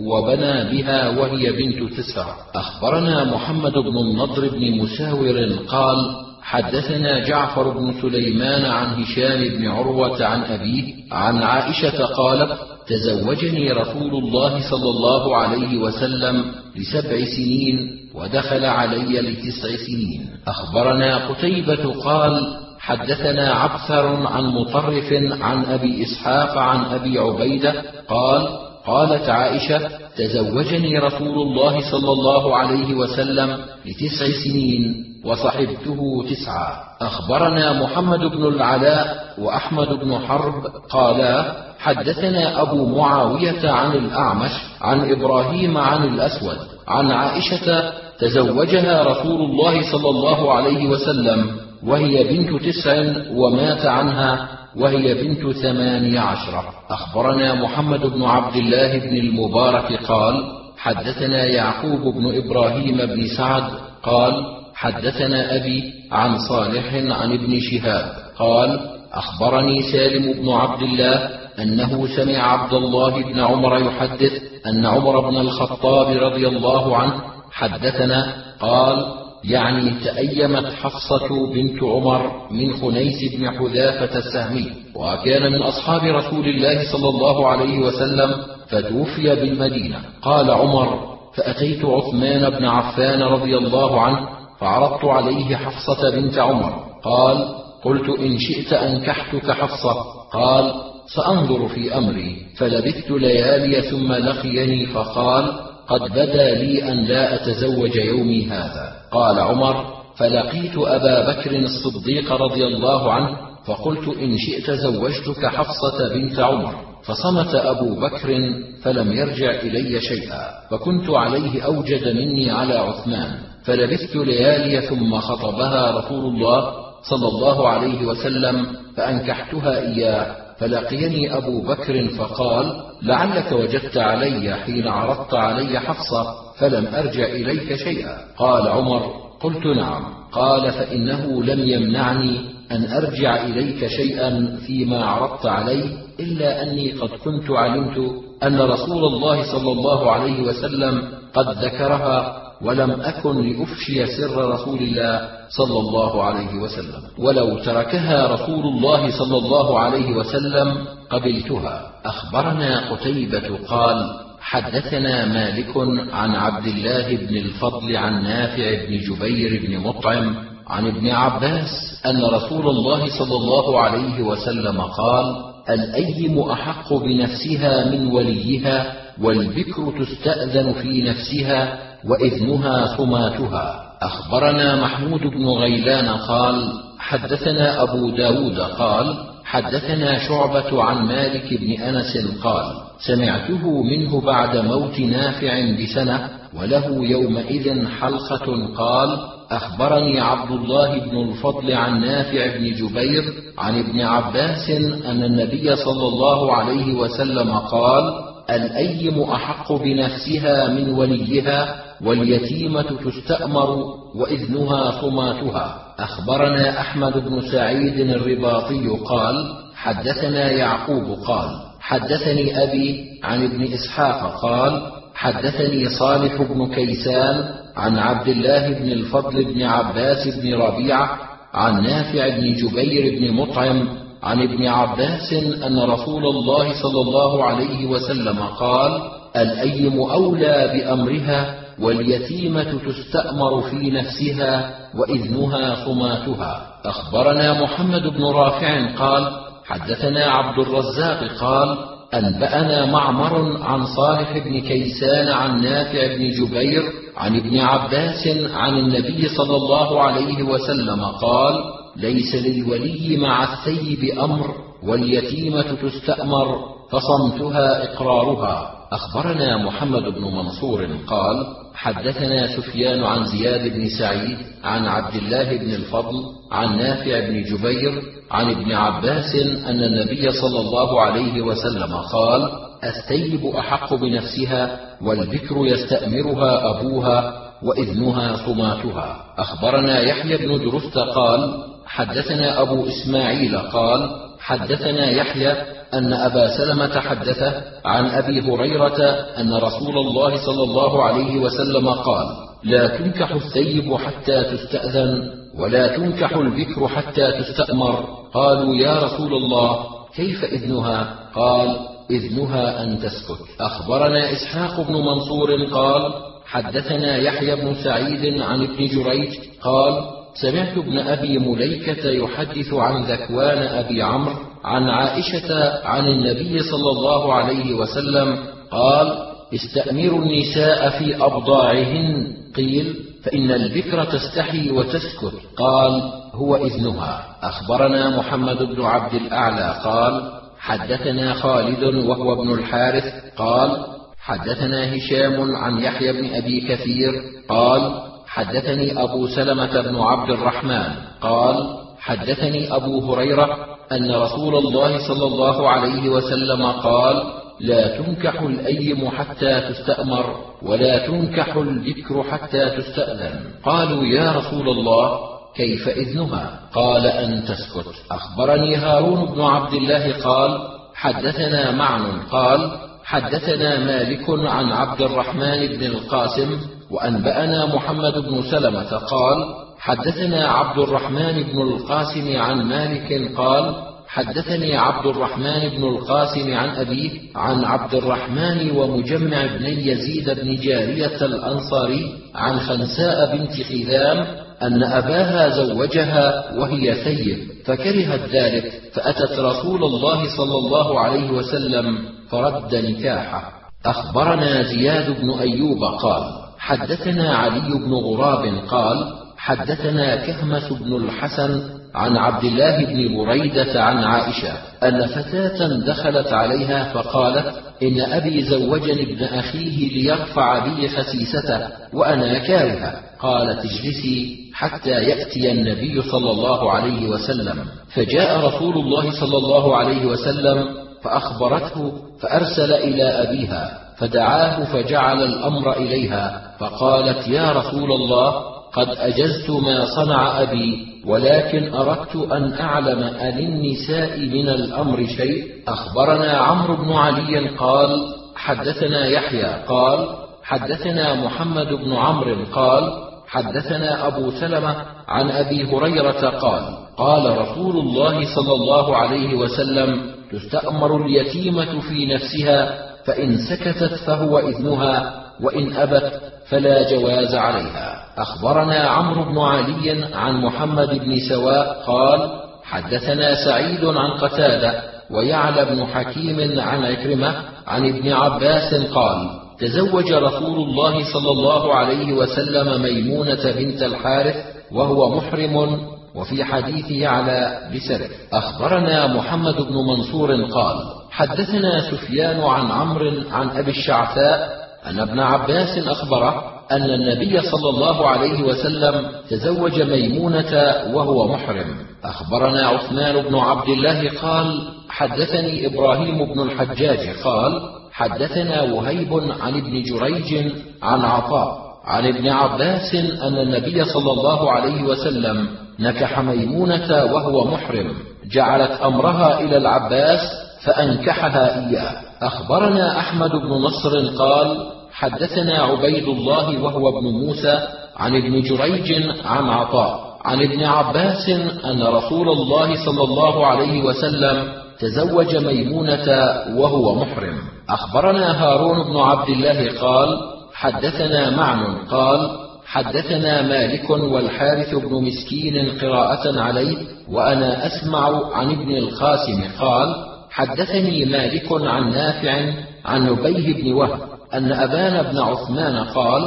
وبنى بها وهي بنت تسع. أخبرنا محمد بن النضر بن مساور قال حدثنا جعفر بن سليمان عن هشام بن عروة عن أبيه عن عائشة قالت تزوجني رسول الله صلى الله عليه وسلم لسبع سنين ودخل علي لتسع سنين. أخبرنا قتيبة قال حدثنا عبثر عن مطرف عن أبي إسحاق عن أبي عبيدة قال قالت عائشة تزوجني رسول الله صلى الله عليه وسلم لتسع سنين وصحبته تسعا أخبرنا محمد بن العلاء وأحمد بن حرب قالا حدثنا أبو معاوية عن الأعمش عن إبراهيم عن الأسود عن عائشة تزوجها رسول الله صلى الله عليه وسلم وهي بنت تسع ومات عنها وهي بنت ثماني عشرة أخبرنا محمد بن عبد الله بن المبارك قال حدثنا يعقوب بن إبراهيم بن سعد قال حدثنا أبي عن صالح عن ابن شهاب قال أخبرني سالم بن عبد الله أنه سمع عبد الله بن عمر يحدث أن عمر بن الخطاب رضي الله عنه حدثنا قال يعني تأيمت حفصة بنت عمر من خنيس بن حذافة السهمي وكان من أصحاب رسول الله صلى الله عليه وسلم فتوفي بالمدينة. قال عمر فأتيت عثمان بن عفان رضي الله عنه فعرضت عليه حفصة بنت عمر. قال قلت إن شئت أنكحتك حفصة. قال سأنظر في أمري فلبثت ليالي ثم لقيني فقال قد بدا لي أن لا أتزوج يومي هذا. قال عمر فلقيت أبا بكر الصديق رضي الله عنه فقلت إن شئت زوجتك حفصة بنت عمر. فصمت أبو بكر فلم يرجع إلي شيئا فكنت عليه أوجد مني على عثمان. فلبثت ليالي ثم خطبها رسول الله صلى الله عليه وسلم فأنكحتها إياه. فلقيني أبو بكر فقال لعلك وجدت علي حين عرضت علي حفصة فلم أرجع إليك شيئا. قال عمر قلت نعم. قال فإنه لم يمنعني أن أرجع إليك شيئا فيما عرضت عليه إلا أني قد كنت علمت أن رسول الله صلى الله عليه وسلم قد ذكرها ولم أكن لأفشي سر رسول الله صلى الله عليه وسلم. ولو تركها رسول الله صلى الله عليه وسلم قبلتها. أخبرنا قتيبة قال حدثنا مالك عن عبد الله بن الفضل عن نافع بن جبير بن مطعم عن ابن عباس أن رسول الله صلى الله عليه وسلم قال الأيم أحق بنفسها من وليها والبكر تستأذن في نفسها وإذنها ثماتها أخبرنا محمود بن غيلان قال حدثنا أبو داود قال حدثنا شعبة عن مالك بن أنس قال سمعته منه بعد موت نافع بسنة وله يومئذ حلقة قال أخبرني عبد الله بن الفضل عن نافع بن جبير عن ابن عباس أن النبي صلى الله عليه وسلم قال الأيم أحق بنفسها من وليها واليتيمة تستأمر وإذنها صماتها. أخبرنا أحمد بن سعيد الرباطي قال حدثنا يعقوب قال حدثني أبي عن ابن إسحاق قال حدثني صالح بن كيسان عن عبد الله بن الفضل بن عباس بن ربيعة عن نافع بن جبير بن مطعم عن ابن عباس أن رسول الله صلى الله عليه وسلم قال الأيم أولى بأمرها واليتيمة تستأمر في نفسها وإذنها صماتها أخبرنا محمد بن رافع قال حدثنا عبد الرزاق قال أنبأنا معمر عن صالح بن كيسان عن نافع بن جبير عن ابن عباس عن النبي صلى الله عليه وسلم قال ليس للولي مع الثيب أمر واليتيمة تستأمر فصمتها إقرارها. أخبرنا محمد بن منصور قال حدثنا سفيان عن زياد بن سعيد عن عبد الله بن الفضل عن نافع بن جبير عن ابن عباس أن النبي صلى الله عليه وسلم قال الثيب أحق بنفسها والبكر يستأمرها أبوها وإذنها صماتها. أخبرنا يحيى بن درست قال حدثنا أبو إسماعيل قال حدثنا يحيى أن أبا سلمة حدثه عن أبي هريرة أن رسول الله صلى الله عليه وسلم قال لا تنكح الثيب حتى تستأذن ولا تنكح البكر حتى تستأمر. قالوا يا رسول الله كيف إذنها؟ قال إذنها أن تسكت. أخبرنا إسحاق بن منصور قال حدثنا يحيى بن سعيد عن ابن جريج قال سمعت ابن أبي مليكة يحدث عن ذكوان أبي عمرو عن عائشة عن النبي صلى الله عليه وسلم قال استأمروا النساء في أبضاعهن قيل فإن البكر تستحي وتسكت. قال هو إذنها. أخبرنا محمد بن عبد الأعلى قال حدثنا خالد وهو ابن الحارث قال حدثنا هشام عن يحيى بن أبي كثير قال حدثني أبو سلمة بن عبد الرحمن قال حدثني أبو هريرة أن رسول الله صلى الله عليه وسلم قال لا تنكح الأيم حتى تستأمر ولا تنكح البكر حتى تستأذن. قالوا يا رسول الله كيف إذنها قال أن تسكت. أخبرني هارون بن عبد الله قال حدثنا معن قال حدثنا مالك عن عبد الرحمن بن القاسم وأنبأنا محمد بن سلمة قال حدثنا عبد الرحمن بن القاسم عن مالك قال حدثني عبد الرحمن بن القاسم عن أبيه عن عبد الرحمن ومجمع بن يزيد بن جارية الأنصاري عن خنساء بنت خذام أن أباها زوجها وهي ثيب فكرهت ذلك فأتت رسول الله صلى الله عليه وسلم فرد نكاحه. أخبرنا زياد بن أيوب قال حدثنا علي بن غراب قال حدثنا كهمة بن الحسن عن عبد الله بن بريدة عن عائشة أن فتاة دخلت عليها فقالت إن أبي زوجني ابن أخيه ليرفع بي خسيسته وأنا كارهة. قالت اجلسي حتى يأتي النبي صلى الله عليه وسلم. فجاء رسول الله صلى الله عليه وسلم فأخبرته فأرسل إلى أبيها. فدعاه فجعل الأمر إليها فقالت يا رسول الله قد أجزت ما صنع أبي ولكن أردت أن أعلم أللنساء من الأمر شيء. أخبرنا عمرو بن علي قال حدثنا يحيى قال حدثنا محمد بن عمرو قال حدثنا أبو سلمة عن أبي هريرة قال قال رسول الله صلى الله عليه وسلم تستأمر اليتيمة في نفسها فإن سكتت فهو إذنها وإن أبت فلا جواز عليها. أخبرنا عمرو بن علي عن محمد بن سواء قال حدثنا سعيد عن قتادة ويعلى بن حكيم عن عكرمة عن ابن عباس قال تزوج رسول الله صلى الله عليه وسلم ميمونة بنت الحارث وهو محرم وفي حديث يعلى بسره. أخبرنا محمد بن منصور قال حدثنا سفيان عن عمرو عن أبي الشعثاء أن ابن عباس أخبره أن النبي صلى الله عليه وسلم تزوج ميمونة وهو محرم. أخبرنا عثمان بن عبد الله قال حدثني إبراهيم بن الحجاج قال حدثنا وهيب عن ابن جريج عن عطاء عن ابن عباس أن النبي صلى الله عليه وسلم نكح ميمونة وهو محرم. جعلت أمرها إلى العباس فأنكحها إياه. أخبرنا أحمد بن نصر قال حدثنا عبيد الله وهو ابن موسى عن ابن جريج عن عطاء عن ابن عباس أن رسول الله صلى الله عليه وسلم تزوج ميمونة وهو محرم. أخبرنا هارون بن عبد الله قال حدثنا معن قال حدثنا مالك والحارث بن مسكين قراءة عليه وأنا أسمع عن ابن القاسم قال حدثني مالك عن نافع عن نبيه بن وهب أن أبان بن عثمان قال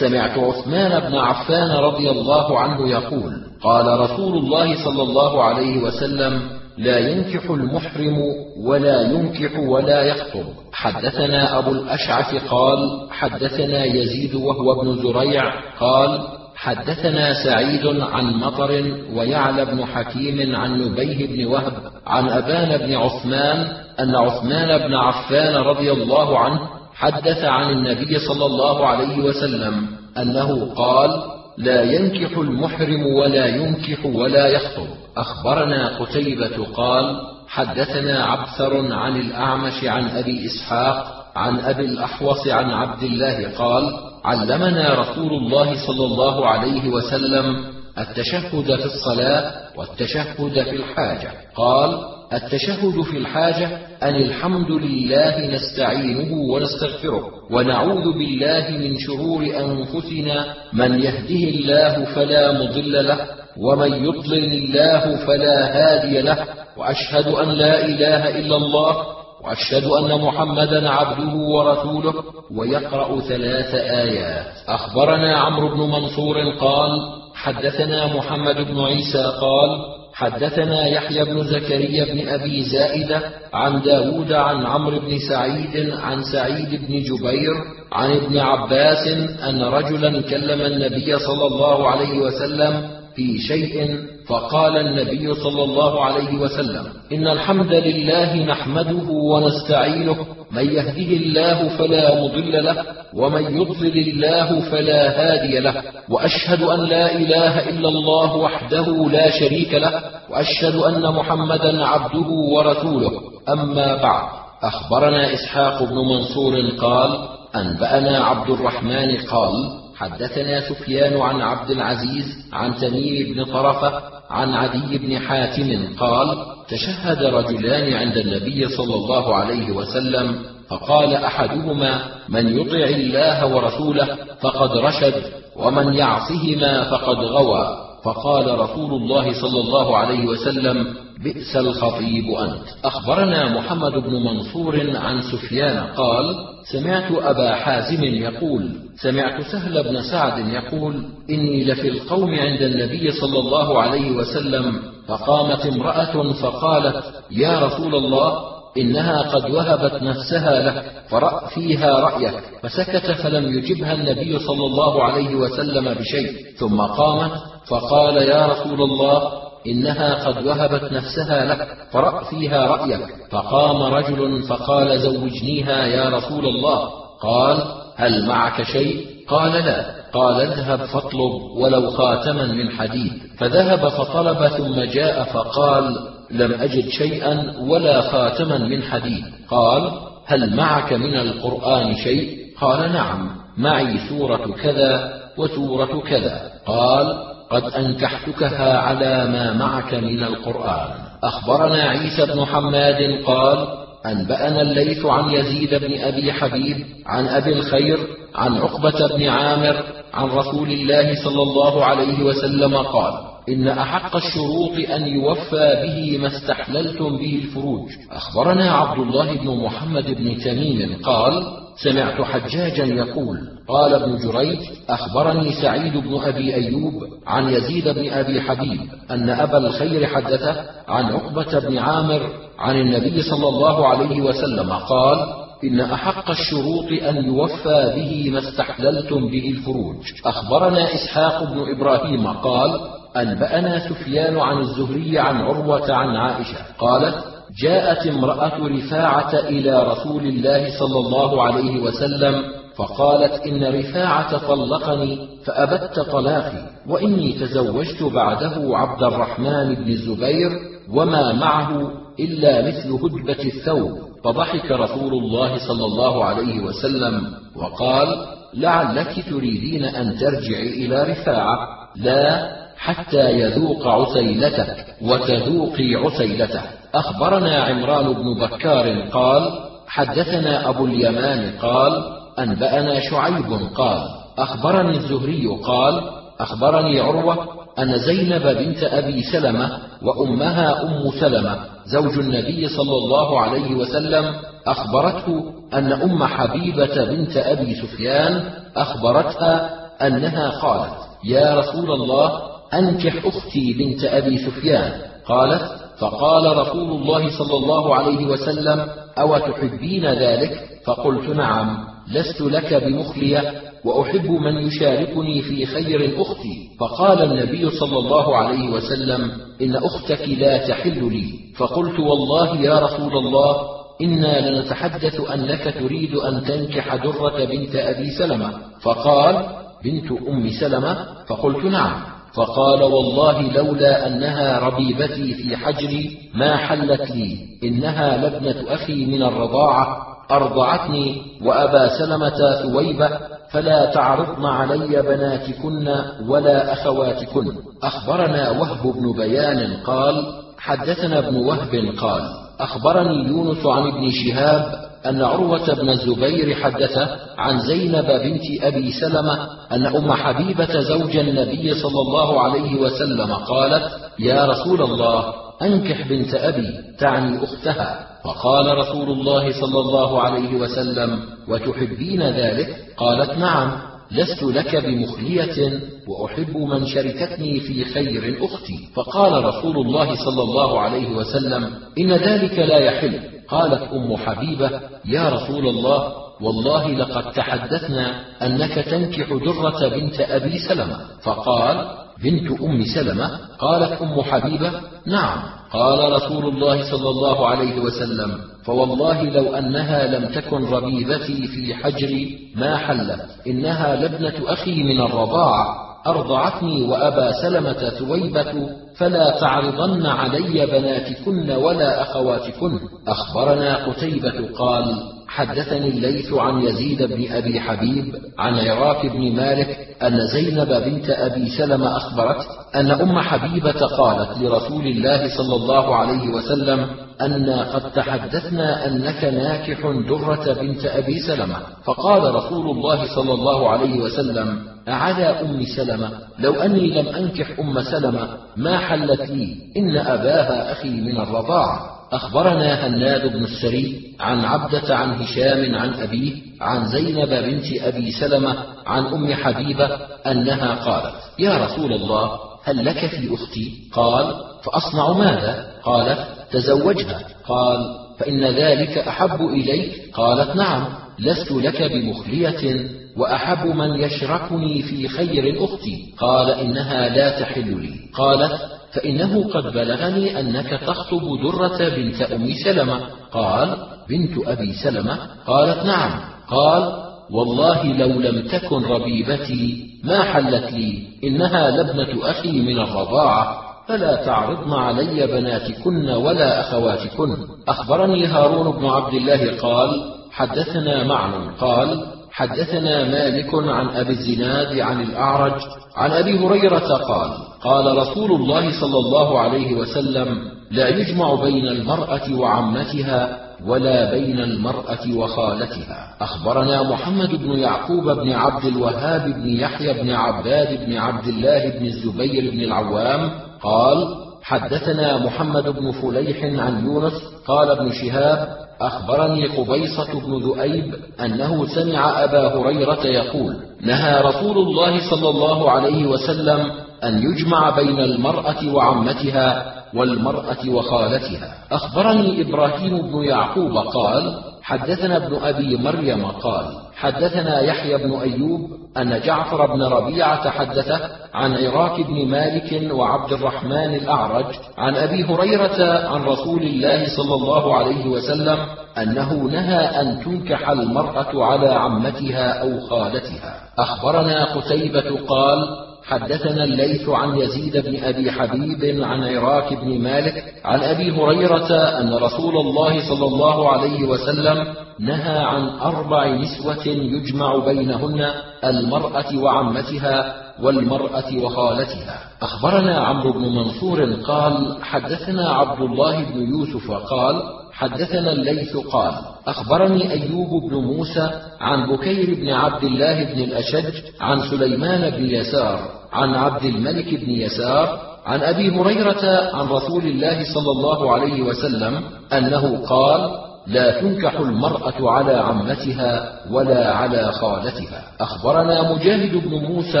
سمعت عثمان بن عفان رضي الله عنه يقول قال رسول الله صلى الله عليه وسلم لا ينكح المحرم ولا ينكح ولا يخطب. حدثنا أبو الأشعث قال حدثنا يزيد وهو ابن زريع قال حدثنا سعيد عن مطر ويعلى بن حكيم عن نبيه بن وهب عن أبان بن عثمان أن عثمان بن عفان رضي الله عنه حدث عن النبي صلى الله عليه وسلم أنه قال لا ينكح المحرم ولا ينكح ولا يخطب. أخبرنا قتيبة قال حدثنا عبثر عن الأعمش عن أبي إسحاق عن أبي الأحوص عن عبد الله قال علمنا رسول الله صلى الله عليه وسلم التشهد في الصلاة والتشهد في الحاجة. قال التشهد في الحاجة أن الحمد لله نستعينه ونستغفره ونعوذ بالله من شرور أنفسنا من يهده الله فلا مضل له ومن يضلل الله فلا هادي له وأشهد أن لا إله إلا الله وأشهد أن محمدا عبده ورسوله ويقرأ ثلاث آيات. أخبرنا عمرو بن منصور قال حدثنا محمد بن عيسى قال حدثنا يحيى بن زكريا بن أبي زائدة عن داود عن عمرو بن سعيد عن سعيد بن جبير عن ابن عباس أن رجلا كلم النبي صلى الله عليه وسلم في شيء فقال النبي صلى الله عليه وسلم إن الحمد لله نحمده ونستعينه من يهده الله فلا مضل له ومن يضلل الله فلا هادي له وأشهد أن لا إله إلا الله وحده لا شريك له وأشهد أن محمدا عبده ورسوله. أما بعد أخبرنا إسحاق بن منصور قال أنبأنا عبد الرحمن قال حدثنا سفيان عن عبد العزيز عن تميم بن طرفة عن عدي بن حاتم قال تشهد رجلان عند النبي صلى الله عليه وسلم فقال أحدهما من يطع الله ورسوله فقد رشد ومن يعصهما فقد غوى. فقال رسول الله صلى الله عليه وسلم بئس الخطيب أنت. أخبرنا محمد بن منصور عن سفيان قال سمعت أبا حازم يقول سمعت سهل بن سعد يقول إني لفي القوم عند النبي صلى الله عليه وسلم فقامت امرأة فقالت يا رسول الله إنها قد وهبت نفسها لك فرأ فيها رأيك. فسكت فلم يجبها النبي صلى الله عليه وسلم بشيء ثم قامت فقال يا رسول الله إنها قد وهبت نفسها لك فرأ فيها رأيك. فقام رجل فقال زوجنيها يا رسول الله. قال هل معك شيء؟ قال لا. قال اذهب فاطلب ولو خاتما من حديد. فذهب فطلب ثم جاء فقال لم أجد شيئا ولا خاتما من حديد. قال هل معك من القرآن شيء؟ قال نعم معي سورة كذا وسورة كذا. قال قد أنكحتكها على ما معك من القرآن. أخبرنا عيسى بن حماد قال أنبأنا الليث عن يزيد بن أبي حبيب عن أبي الخير عن عقبة بن عامر عن رسول الله صلى الله عليه وسلم قال إن أحق الشروط أن يوفى به ما استحللتم به الفروج. أخبرنا عبد الله بن محمد بن تميم قال سمعت حجاجا يقول قال ابن جريج أخبرني سعيد بن أبي أيوب عن يزيد بن أبي حبيب أن أبا الخير حدثه عن عقبة بن عامر عن النبي صلى الله عليه وسلم قال إن أحق الشروط أن يوفى به ما استحللتم به الفروج. أخبرنا إسحاق بن إبراهيم قال أنبأنا سفيان عن الزهري عن عروة عن عائشة قالت جاءت امرأة رفاعة إلى رسول الله صلى الله عليه وسلم فقالت إن رفاعة طلقني فأبت طلاقي وإني تزوجت بعده عبد الرحمن بن الزبير وما معه إلا مثل هدبة الثوب فضحك رسول الله صلى الله عليه وسلم وقال لعلك تريدين أن ترجعي إلى رفاعة؟ لا حتى يذوق عسيلتك وتذوقي عسيلته. أخبرنا عمران بن بكار قال حدثنا أبو اليمان قال أنبأنا شعيب قال أخبرني الزهري قال أخبرني عروة أن زينب بنت أبي سلمة وأمها أم سلمة زوج النبي صلى الله عليه وسلم أخبرته أن أم حبيبة بنت أبي سفيان أخبرتها أنها قالت يا رسول الله أنكح أختي بنت أبي سفيان. قالت فقال رسول الله صلى الله عليه وسلم أو تحبين ذلك؟ فقلت نعم. لست لك بمخلية وأحب من يشاركني في خير أختي فقال النبي صلى الله عليه وسلم إن أختك لا تحل لي. فقلت والله يا رسول الله إنا لنتحدث أنك تريد أن تنكح درة بنت أبي سلمة. فقال بنت أم سلمة؟ فقلت نعم. فقال والله لولا أنها ربيبتي في حجري ما حلت لي. إنها لابنة أخي من الرضاعة. أرضعتني وأبا سلمة ثويبة فلا تعرضن علي بناتكن ولا أخواتكن. أخبرنا وهب بن بيان قال حدثنا ابن وهب قال أخبرني يونس عن ابن شهاب أن عروة بن الزبير حدثه عن زينب بنت أبي سلمة أن أم حبيبة زوج النبي صلى الله عليه وسلم قالت يا رسول الله أنكح بنت أبي تعني أختها. فقال رسول الله صلى الله عليه وسلم وتحبين ذلك؟ قالت نعم لست لك بمخلية وأحب من شركتني في خير أختي. فقال رسول الله صلى الله عليه وسلم إن ذلك لا يحل. قالت أم حبيبة يا رسول الله والله لقد تحدثنا أنك تنكح درة بنت أبي سلمة. فقال بنت أم سلمة؟ قالت أم حبيبة نعم. قال رسول الله صلى الله عليه وسلم فوالله لو أنها لم تكن ربيبتي في حجري ما حلت إنها لابنة أخي من الرضاعة أرضعتني وأبا سلمة ثويبة فلا تعرضن علي بناتكن ولا أخواتكن. أخبرنا قتيبة قال حدثني الليث عن يزيد بن أبي حبيب عن عراك بن مالك أن زينب بنت أبي سلمة أخبرت أن أم حبيبة قالت لرسول الله صلى الله عليه وسلم أنا قد تحدثنا أنك ناكح درة بنت أبي سلمة. فقال رسول الله صلى الله عليه وسلم أعلى أم سلمة. لو أني لم أنكح أم سلمة ما حلت لي؟ إن أباها أخي من الرضاعة أخبرنا هناد بن السري عن عبدة عن هشام عن أبيه عن زينب بنت أبي سلمة عن أم حبيبة أنها قالت يا رسول الله هل لك في أختي؟ قال فأصنع ماذا؟ قالت تزوجها. قال فإن ذلك أحب إليك؟ قالت نعم لست لك بمخلية وأحب من يشركني في خير أختي. قال إنها لا تحل لي. قالت فإنه قد بلغني أنك تخطب درة بنت أم سلمة. قال بنت أبي سلمة؟ قالت نعم. قال والله لو لم تكن ربيبتي ما حلت لي. إنها لابنة أخي من الرضاعة. فلا تعرضن علي بناتكن ولا أخواتكن. أخبرني هارون بن عبد الله قال حدثنا معن. قال حدثنا مالك عن أبي الزناد عن الأعرج عن أبي هريرة قال قال رسول الله صلى الله عليه وسلم لا يجمع بين المرأة وعمتها ولا بين المرأة وخالتها. أخبرنا محمد بن يعقوب بن عبد الوهاب بن يحيى بن عباد بن عبد الله بن الزبير بن العوام قال حدثنا محمد بن فليح عن يونس قال ابن شهاب أخبرني قبيصة بن ذؤيب أنه سمع أبا هريرة يقول نهى رسول الله صلى الله عليه وسلم أن يجمع بين المرأة وعمتها والمرأة وخالتها. أخبرني إبراهيم بن يعقوب قال حدثنا ابن أبي مريم قال حدثنا يحيى بن أيوب أن جعفر بن ربيعة حدثه عن عراك بن مالك وعبد الرحمن الأعرج عن أبي هريرة عن رسول الله صلى الله عليه وسلم أنه نهى أن تنكح المرأة على عمتها أو خالتها. أخبرنا قتيبة قال حدثنا الليث عن يزيد بن أبي حبيب عن عراك بن مالك عن أبي هريرة أن رسول الله صلى الله عليه وسلم نهى عن أربع نسوة يجمع بينهن المرأة وعمتها والمرأة وخالتها. أخبرنا عمرو بن منصور قال حدثنا عبد الله بن يوسف قال حدثنا الليث قال أخبرني أيوب بن موسى عن بكير بن عبد الله بن الأشج عن سليمان بن يسار عن عبد الملك بن يسار عن أبي هريرة عن رسول الله صلى الله عليه وسلم أنه قال لا تنكح المرأة على عمتها ولا على خالتها. أخبرنا مجاهد بن موسى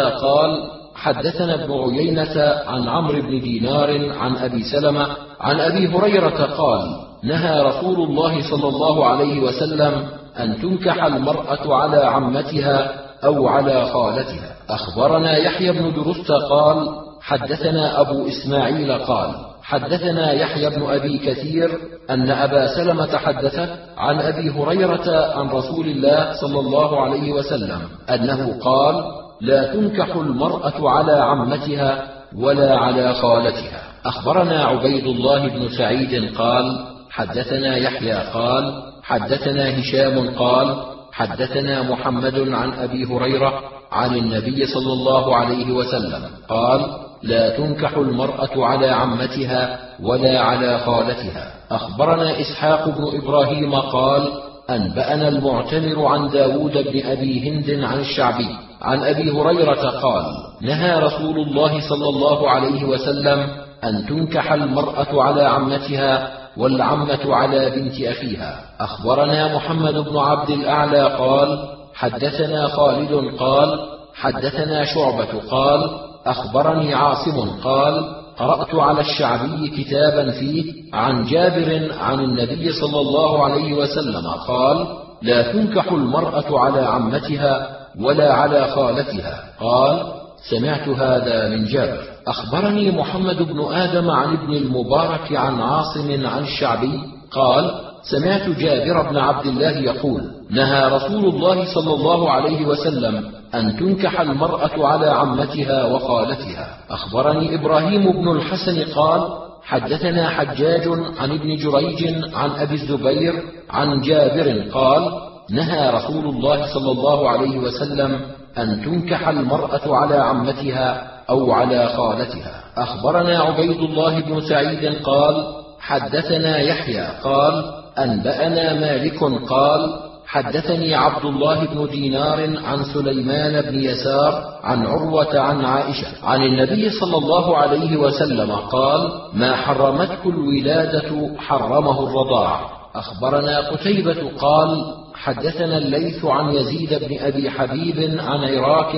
قال حدثنا ابن عيينة عن عمرو بن دينار عن أبي سلمة عن أبي هريرة قال نهى رسول الله صلى الله عليه وسلم أن تنكح المرأة على عمتها أو على خالتها أخبرنا يحيى بن درست قال حدثنا أبو إسماعيل قال حدثنا يحيى بن أبي كثير أن أبا سلمة حدثه عن أبي هريرة عن رسول الله صلى الله عليه وسلم أنه قال لا تنكح المرأة على عمتها ولا على خالتها. أخبرنا عبيد الله بن سعيد قال حدثنا يحيى قال حدثنا هشام قال حدثنا محمد عن أبي هريرة عن النبي صلى الله عليه وسلم قال لا تنكح المرأة على عمتها ولا على خالتها. أخبرنا إسحاق بن إبراهيم قال أنبأنا المعتمر عن داود بن أبي هند عن الشعبي عن أبي هريرة قال نهى رسول الله صلى الله عليه وسلم أن تنكح المرأة على عمتها والعمة على بنت أخيها. أخبرنا محمد بن عبد الأعلى قال حدثنا خالد قال حدثنا شعبة قال أخبرني عاصم قال قرأت على الشعبي كتابا فيه عن جابر عن النبي صلى الله عليه وسلم قال لا تنكح المرأة على عمتها ولا على خالتها. قال سمعت هذا من جابر. أخبرني محمد بن آدم عن ابن المبارك عن عاصم عن الشعبي قال سمعت جابر بن عبد الله يقول نهى رسول الله صلى الله عليه وسلم أن تنكح المرأة على عمتها وخالتها. أخبرني إبراهيم بن الحسن قال حدثنا حجاج عن ابن جريج عن أبي الزبير عن جابر قال نهى رسول الله صلى الله عليه وسلم أن تنكح المرأة على عمتها أو على خالتها. أخبرنا عبيد الله بن سعيد قال حدثنا يحيى قال أنبأنا مالك قال حدثني عبد الله بن دينار عن سليمان بن يسار عن عروة عن عائشة عن النبي صلى الله عليه وسلم قال ما حرمته الولادة حرمه الرضاع. أخبرنا قتيبة قال حدثنا الليث عن يزيد بن أبي حبيب عن عراك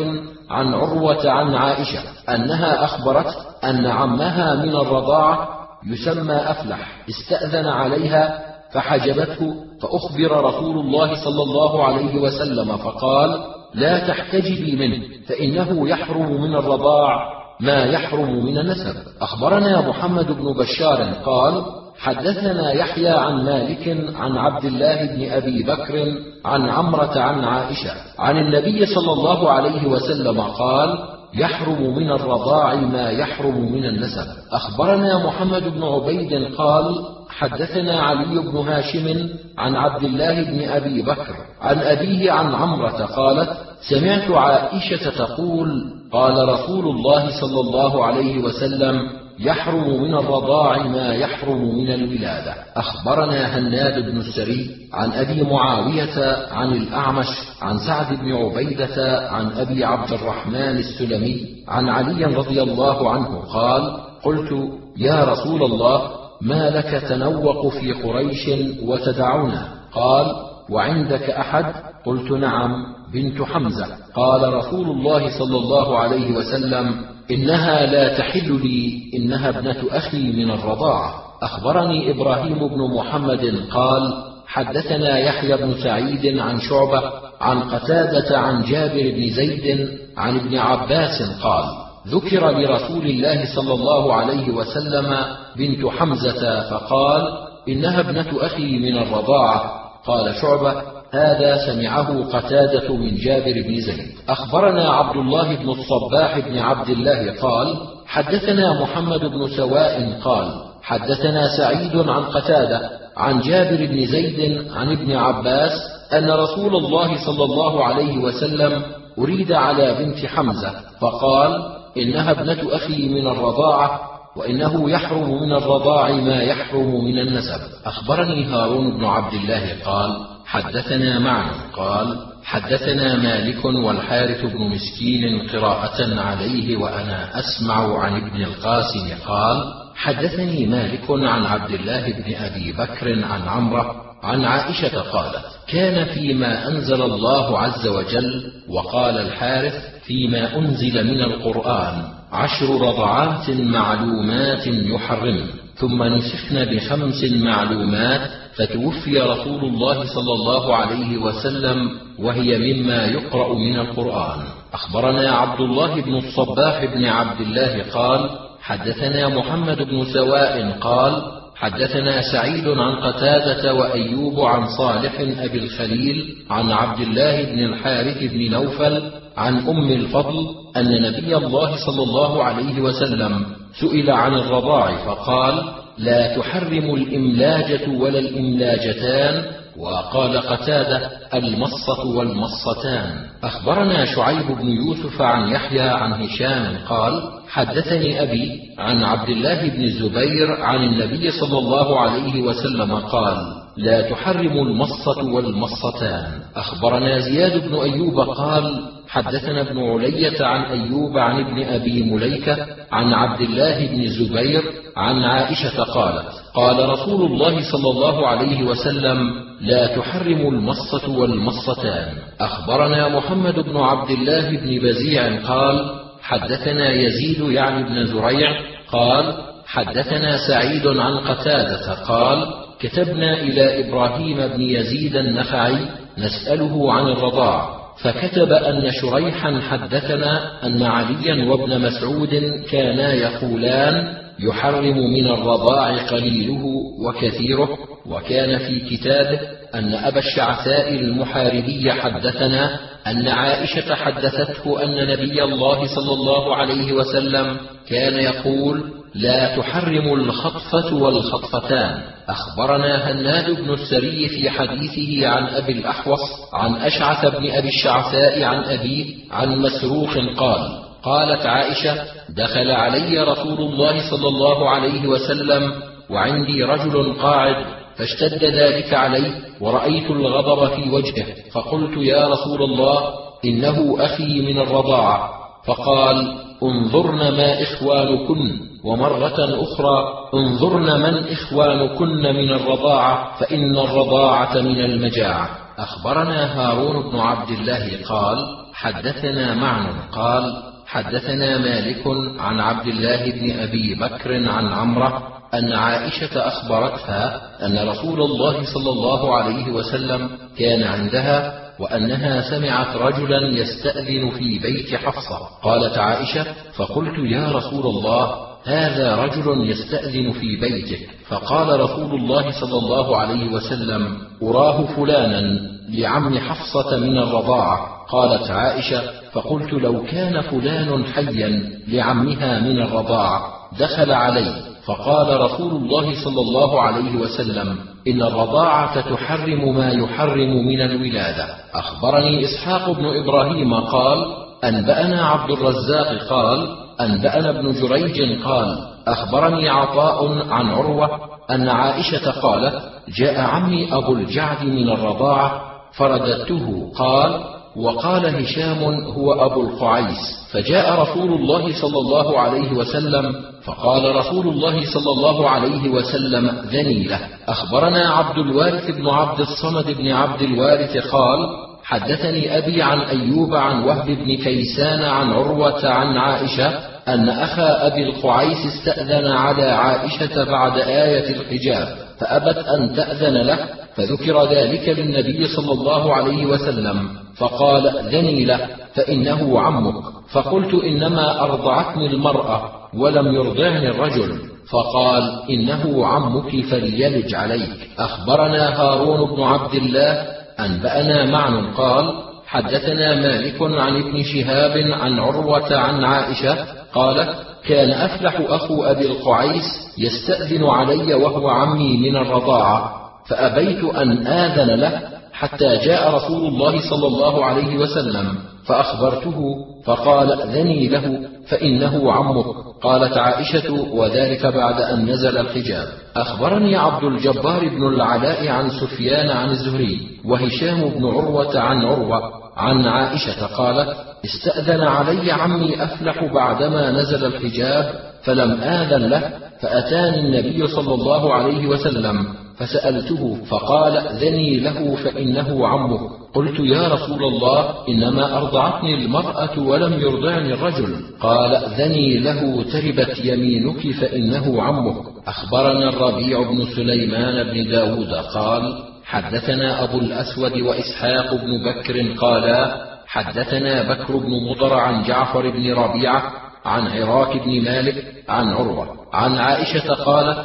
عن عروة عن عائشة أنها أخبرت أن عمها من الرضاعه يسمى أفلح استأذن عليها فحجبته فأخبر رسول الله صلى الله عليه وسلم فقال لا تحتجبي منه فإنه يحرم من الرضاع ما يحرم من النسب. أخبرنا محمد بن بشار قال حدثنا يحيى عن مالك عن عبد الله بن أبي بكر عن عمرة عن عائشة عن النبي صلى الله عليه وسلم قال يحرم من الرضاع ما يحرم من النسب. أخبرنا محمد بن عبيد قال حدثنا علي بن هاشم عن عبد الله بن أبي بكر عن أبيه عن عمرة قالت سمعت عائشة تقول قال رسول الله صلى الله عليه وسلم يحرم من الرضاع ما يحرم من الولادة. أخبرنا هناد بن السري عن أبي معاوية عن الأعمش عن سعد بن عبيدة عن أبي عبد الرحمن السلمي عن علي رضي الله عنه قال قلت يا رسول الله ما لك تنوق في قريش وتدعونا؟ قال وعندك أحد؟ قلت نعم بنت حمزة. قال رسول الله صلى الله عليه وسلم إنها لا تحل لي إنها ابنة أخي من الرضاعة أخبرني إبراهيم بن محمد قال حدثنا يحيى بن سعيد عن شعبة عن قتادة عن جابر بن زيد عن ابن عباس قال ذكر لرسول الله صلى الله عليه وسلم بنت حمزة فقال إنها ابنة أخي من الرضاعة قال شعبة هذا سمعه قتادة من جابر بن زيد. أخبرنا عبد الله بن الصباح بن عبد الله قال حدثنا محمد بن سواء قال حدثنا سعيد عن قتادة عن جابر بن زيد عن ابن عباس أن رسول الله صلى الله عليه وسلم أريد على بنت حمزة فقال إنها ابنة أخي من الرضاعة وإنه يحرم من الرضاع ما يحرم من النسب. أخبرني هارون بن عبد الله قال حدثنا معن قال حدثنا مالك والحارث بن مسكين قراءة عليه وأنا أسمع عن ابن القاسم قال حدثني مالك عن عبد الله بن أبي بكر عن عمرة عن عائشة قالت كان فيما أنزل الله عز وجل وقال الحارث فيما أنزل من القرآن عشر رضعات معلومات يحرم ثم نسخن بخمس معلومات فتوفي رسول الله صلى الله عليه وسلم وهي مما يقرأ من القرآن. أخبرنا عبد الله بن الصباح بن عبد الله قال حدثنا محمد بن سواء قال حدثنا سعيد عن قتادة وأيوب عن صالح أبي الخليل عن عبد الله بن الحارث بن نوفل عن أم الفضل أن نبي الله صلى الله عليه وسلم سئل عن الرضاع فقال لا تحرم الإملاجة ولا الإملاجتان وقال قتادة المصة والمصتان. أخبرنا شعيب بن يوسف عن يحيى عن هشام قال حدثني أبي عن عبد الله بن الزبير عن النبي صلى الله عليه وسلم قال لا تحرم المصة والمصتان. أخبرنا زياد بن أيوب قال حدثنا ابن علية عن أيوب عن ابن أبي مليكة عن عبد الله بن الزبير عن عائشة قالت قال رسول الله صلى الله عليه وسلم لا تحرم المصة والمصتان. أخبرنا محمد بن عبد الله بن بزيع قال حدثنا يزيد يعني بن زريع قال حدثنا سعيد عن قتادة قال كتبنا إلى إبراهيم بن يزيد النخعي نسأله عن الرضاع فكتب أن شريحا حدثنا أن عليا وابن مسعود كانا يقولان يحرم من الرضاع قليله وكثيره وكان في كتابه أن أبا الشعثاء المحاربي حدثنا أن عائشة حدثته أن نبي الله صلى الله عليه وسلم كان يقول لا تحرم الخطفة والخطفتان. أخبرنا هناد بن السري في حديثه عن أبي الأحوص عن أشعث بن أبي الشعثاء عن أبيه عن مسروق قال قالت عائشة دخل علي رسول الله صلى الله عليه وسلم وعندي رجل قاعد فاشتد ذلك عليه ورأيت الغضب في وجهه فقلت يا رسول الله إنه أخي من الرضاعة فقال انظرن ما إخوانكن ومرة أخرى انظرن من إخوانكن من الرضاعة فإن الرضاعة من المجاعة أخبرنا هارون بن عبد الله قال حدثنا معن قال حدثنا مالك عن عبد الله بن أبي بكر عن عمرة أن عائشة أخبرتها أن رسول الله صلى الله عليه وسلم كان عندها وأنها سمعت رجلا يستأذن في بيت حفصة. قالت عائشة فقلت يا رسول الله هذا رجل يستأذن في بيتك فقال رسول الله صلى الله عليه وسلم أراه فلانا لعم حفصة من الرضاعة. قالت عائشة فقلت لو كان فلان حيا لعمها من الرضاعة دخل علي. فقال رسول الله صلى الله عليه وسلم إن الرضاعة تحرم ما يحرم من الولادة. أخبرني إسحاق بن إبراهيم قال أنبأنا عبد الرزاق قال انبانا ابن جريج قال أخبرني عطاء عن عروة أن عائشة قالت جاء عمي أبو الجعد من الرضاعة فرددته قال وقال هشام هو أبو القعيس فجاء رسول الله صلى الله عليه وسلم فقال رسول الله صلى الله عليه وسلم ذني له. أخبرنا عبد الوارث بن عبد الصمد بن عبد الوارث قال حدثني أبي عن أيوب عن وهب بن كيسان عن عروة عن عائشة أن أخا أبي القعيس استأذن على عائشة بعد آية الحجاب فأبت أن تأذن له فذكر ذلك للنبي صلى الله عليه وسلم فقال ذني له فإنه عمك. فقلت إنما أرضعتني المرأة ولم يرضعني الرجل. فقال إنه عمك فليلج عليك. أخبرنا هارون بن عبد الله أنبأنا معن قال حدثنا مالك عن ابن شهاب عن عروة عن عائشة قالت كان أفلح أخو أبي القعيس يستأذن علي وهو عمي من الرضاعة فأبيت أن آذن له حتى جاء رسول الله صلى الله عليه وسلم. فأخبرته فقال ذني له فإنه عمك. قالت عائشة وذلك بعد أن نزل الحجاب. أخبرني عبد الجبار بن العلاء عن سفيان عن الزهري وهشام بن عروة عن عروة. عن عائشة قالت استأذن علي عمي أفلح بعدما نزل الحجاب فلم آذن له فأتاني النبي صلى الله عليه وسلم فسألته فقال ذني له فإنه عمك. قلت يا رسول الله إنما أرضعتني المرأة ولم يرضعني الرجل. قال ذني له تربت يمينك فإنه عمك. أخبرنا الربيع بن سليمان بن داود قال حدثنا أبو الأسود وإسحاق بن بكر قالا حدثنا بكر بن مضر عن جعفر بن ربيعة عن عراك بن مالك عن عروة عن عائشة قالت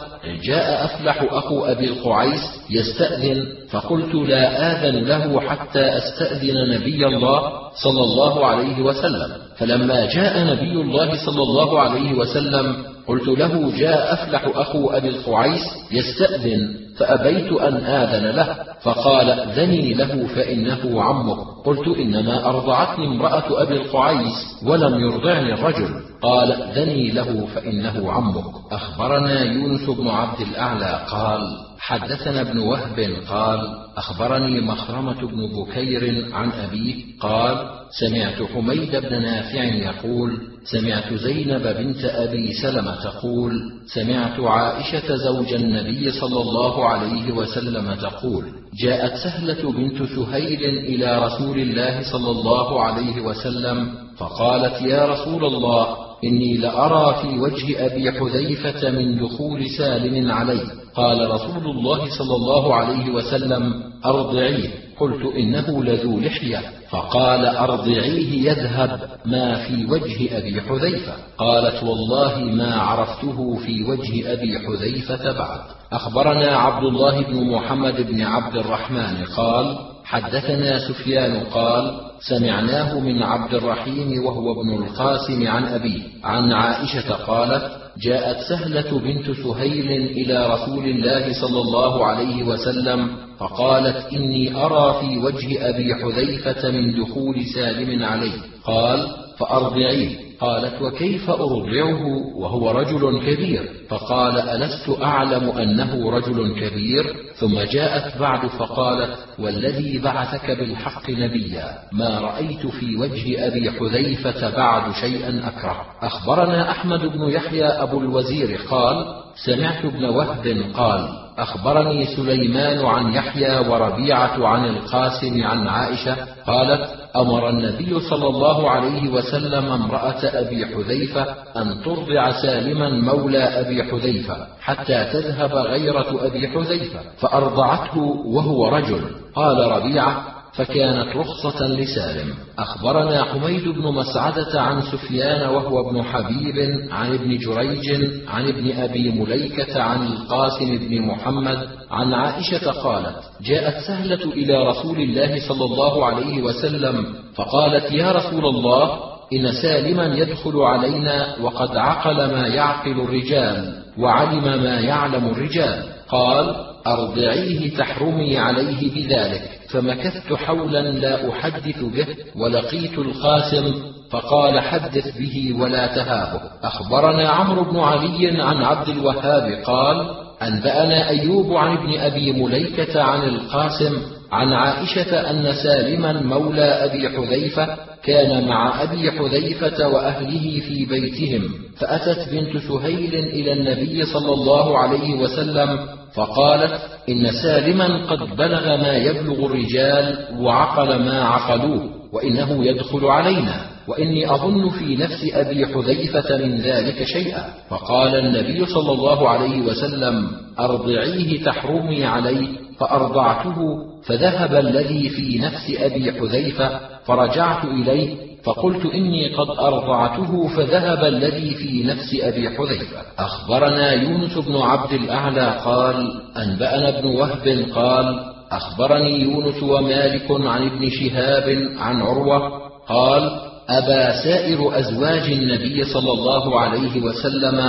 جاء أفلح أخو أبي القعيس يستأذن فقلت لا آذن له حتى أستأذن نبي الله صلى الله عليه وسلم. فلما جاء نبي الله صلى الله عليه وسلم قلت له جاء أفلح أخو أبي القعيس يستأذن فأبيت أن آذن له فقال ذني له فإنه عمك. قلت إنما أرضعتني امرأة أبي القعيس ولم يرضعني الرجل. قال ذني له فإنه عمك. أخبرنا يونس بن عبد الأعلى قال حدثنا ابن وهب قال أخبرني مخرمة بن بكير عن أبيه قال سمعت حميد بن نافع يقول سمعت زينب بنت أبي سلمة تقول سمعت عائشة زوج النبي صلى الله عليه وسلم تقول جاءت سهلة بنت سهيل إلى رسول الله صلى الله عليه وسلم فقالت يا رسول الله إني لأرى في وجه أبي حذيفة من دخول سالم علي قال رسول الله صلى الله عليه وسلم أرضعيه. قلت إنه لذو لحية. فقال أرضعيه يذهب. ما في وجه أبي حذيفة. قالت والله ما عرفته في وجه أبي حذيفة بعد. أخبرنا عبد الله بن محمد بن عبد الرحمن قال حدثنا سفيان قال سمعناه من عبد الرحيم وهو ابن القاسم عن أبيه عن عائشة قالت جاءت سهلة بنت سهيل إلى رسول الله صلى الله عليه وسلم فقالت إني أرى في وجه أبي حذيفة من دخول سالم عليه. قال فأرضعيه قالت وكيف أرضعه وهو رجل كبير؟ فقال ألست أعلم أنه رجل كبير. ثم جاءت بعد فقالت والذي بعثك بالحق نبيا ما رأيت في وجه أبي حذيفة بعد شيئا أكره. أخبرنا أحمد بن يحيى أبو الوزير قال سمعت ابن وهب قال أخبرني سليمان عن يحيى وربيعة عن القاسم عن عائشة قالت أمر النبي صلى الله عليه وسلم امرأة أبي حذيفة أن ترضع سالما مولى أبي حذيفة حتى تذهب غيرة أبي حذيفة فأرضعته وهو رجل. قال ربيعة فكانت رخصة لسالم. أخبرنا حميد بن مسعدة عن سفيان وهو ابن حبيب عن ابن جريج عن ابن أبي مليكة عن القاسم بن محمد عن عائشة قالت جاءت سهلة إلى رسول الله صلى الله عليه وسلم فقالت يا رسول الله إن سالما يدخل علينا وقد عقل ما يعقل الرجال وعلم ما يعلم الرجال. قال أرضعيه تحرمي عليه بذلك. فمكثت حولا لا أحدث به ولقيت القاسم فقال حدث به ولا تهابه. أخبرنا عمرو بن علي عن عبد الوهاب قال أنبأنا أيوب عن ابن أبي مليكة عن القاسم عن عائشة أن سالما مولى أبي حذيفة كان مع أبي حذيفة وأهله في بيتهم فأتت بنت سهيل إلى النبي صلى الله عليه وسلم فقالت إن سالما قد بلغ ما يبلغ الرجال وعقل ما عقلوه وإنه يدخل علينا وإني أظن في نفس أبي حذيفة من ذلك شيئا. فقال النبي صلى الله عليه وسلم أرضعيه تحرمي عليه فأرضعته فذهب الذي في نفس أبي حذيفة فرجعت إليه فقلت إني قد أرضعته فذهب الذي في نفس أبي حذيفة. أخبرنا يونس بن عبد الأعلى قال أنبأنا ابن وهب قال أخبرني يونس ومالك عن ابن شهاب عن عروة قال أبى سائر أزواج النبي صلى الله عليه وسلم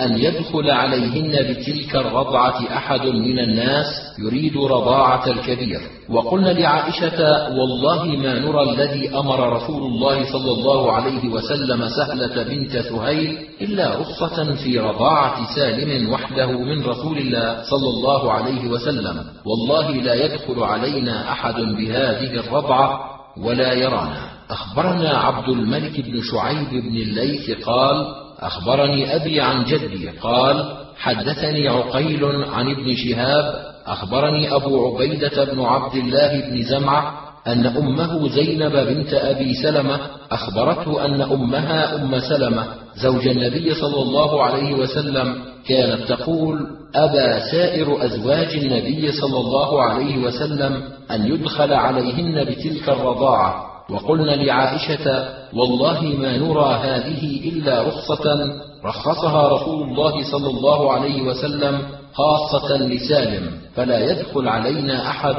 أن يدخل عليهن بتلك الرضعة أحد من الناس يريد رضاعة الكبير. وقلنا لعائشة والله ما نرى الذي أمر رسول الله صلى الله عليه وسلم سهلة بنت سهيل إلا رخصة في رضاعة سالم وحده من رسول الله صلى الله عليه وسلم. والله لا يدخل علينا أحد بهذه الرضعة ولا يرانا. أخبرنا عبد الملك بن شعيب بن الليث قال أخبرني أبي عن جدي قال حدثني عقيل عن ابن شهاب أخبرني أبو عبيدة بن عبد الله بن زمعة أن أمه زينب بنت أبي سلمة أخبرته أن أمها أم سلمة زوج النبي صلى الله عليه وسلم كانت تقول أبى سائر أزواج النبي صلى الله عليه وسلم أن يدخل عليهن بتلك الرضاعة. وقلنا لعائشة والله ما نرى هذه إلا رخصة رخصها رسول الله صلى الله عليه وسلم خاصة لسالم فلا يدخل علينا أحد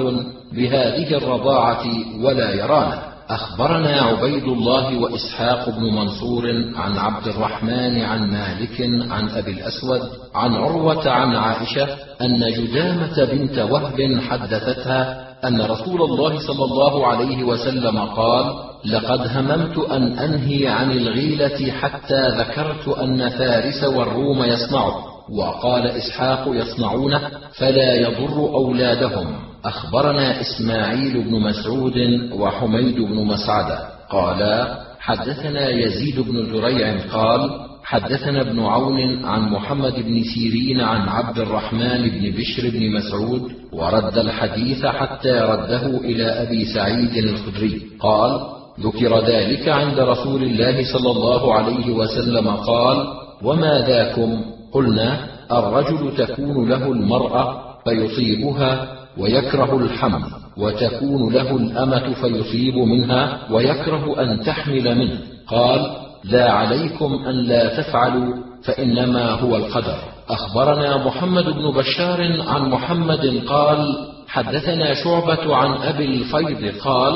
بهذه الرضاعة ولا يرانا. أخبرنا عبيد الله وإسحاق بن منصور عن عبد الرحمن عن مالك عن أبي الأسود عن عروة عن عائشة أن جدامة بنت وهب حدثتها أن رسول الله صلى الله عليه وسلم قال: لقد هممت أن أنهي عن الغيلة حتى ذكرت أن فارس والروم يصنعه، وقال إسحاق يصنعونه فلا يضر أولادهم. أخبرنا إسماعيل بن مسعود وحميد بن مسعدة قالا: حدثنا يزيد بن زريع قال: حدثنا ابن عون عن محمد بن سيرين عن عبد الرحمن بن بشر بن مسعود ورد الحديث حتى رده إلى أبي سعيد الخدري. قال ذكر ذلك عند رسول الله صلى الله عليه وسلم. قال وما ذاكم؟ قلنا الرجل تكون له المرأة فيصيبها ويكره الحمل وتكون له الأمة فيصيب منها ويكره أن تحمل منه. قال لا عليكم أن لا تفعلوا فإنما هو القدر. أخبرنا محمد بن بشار عن محمد قال حدثنا شعبة عن أبي الفيض قال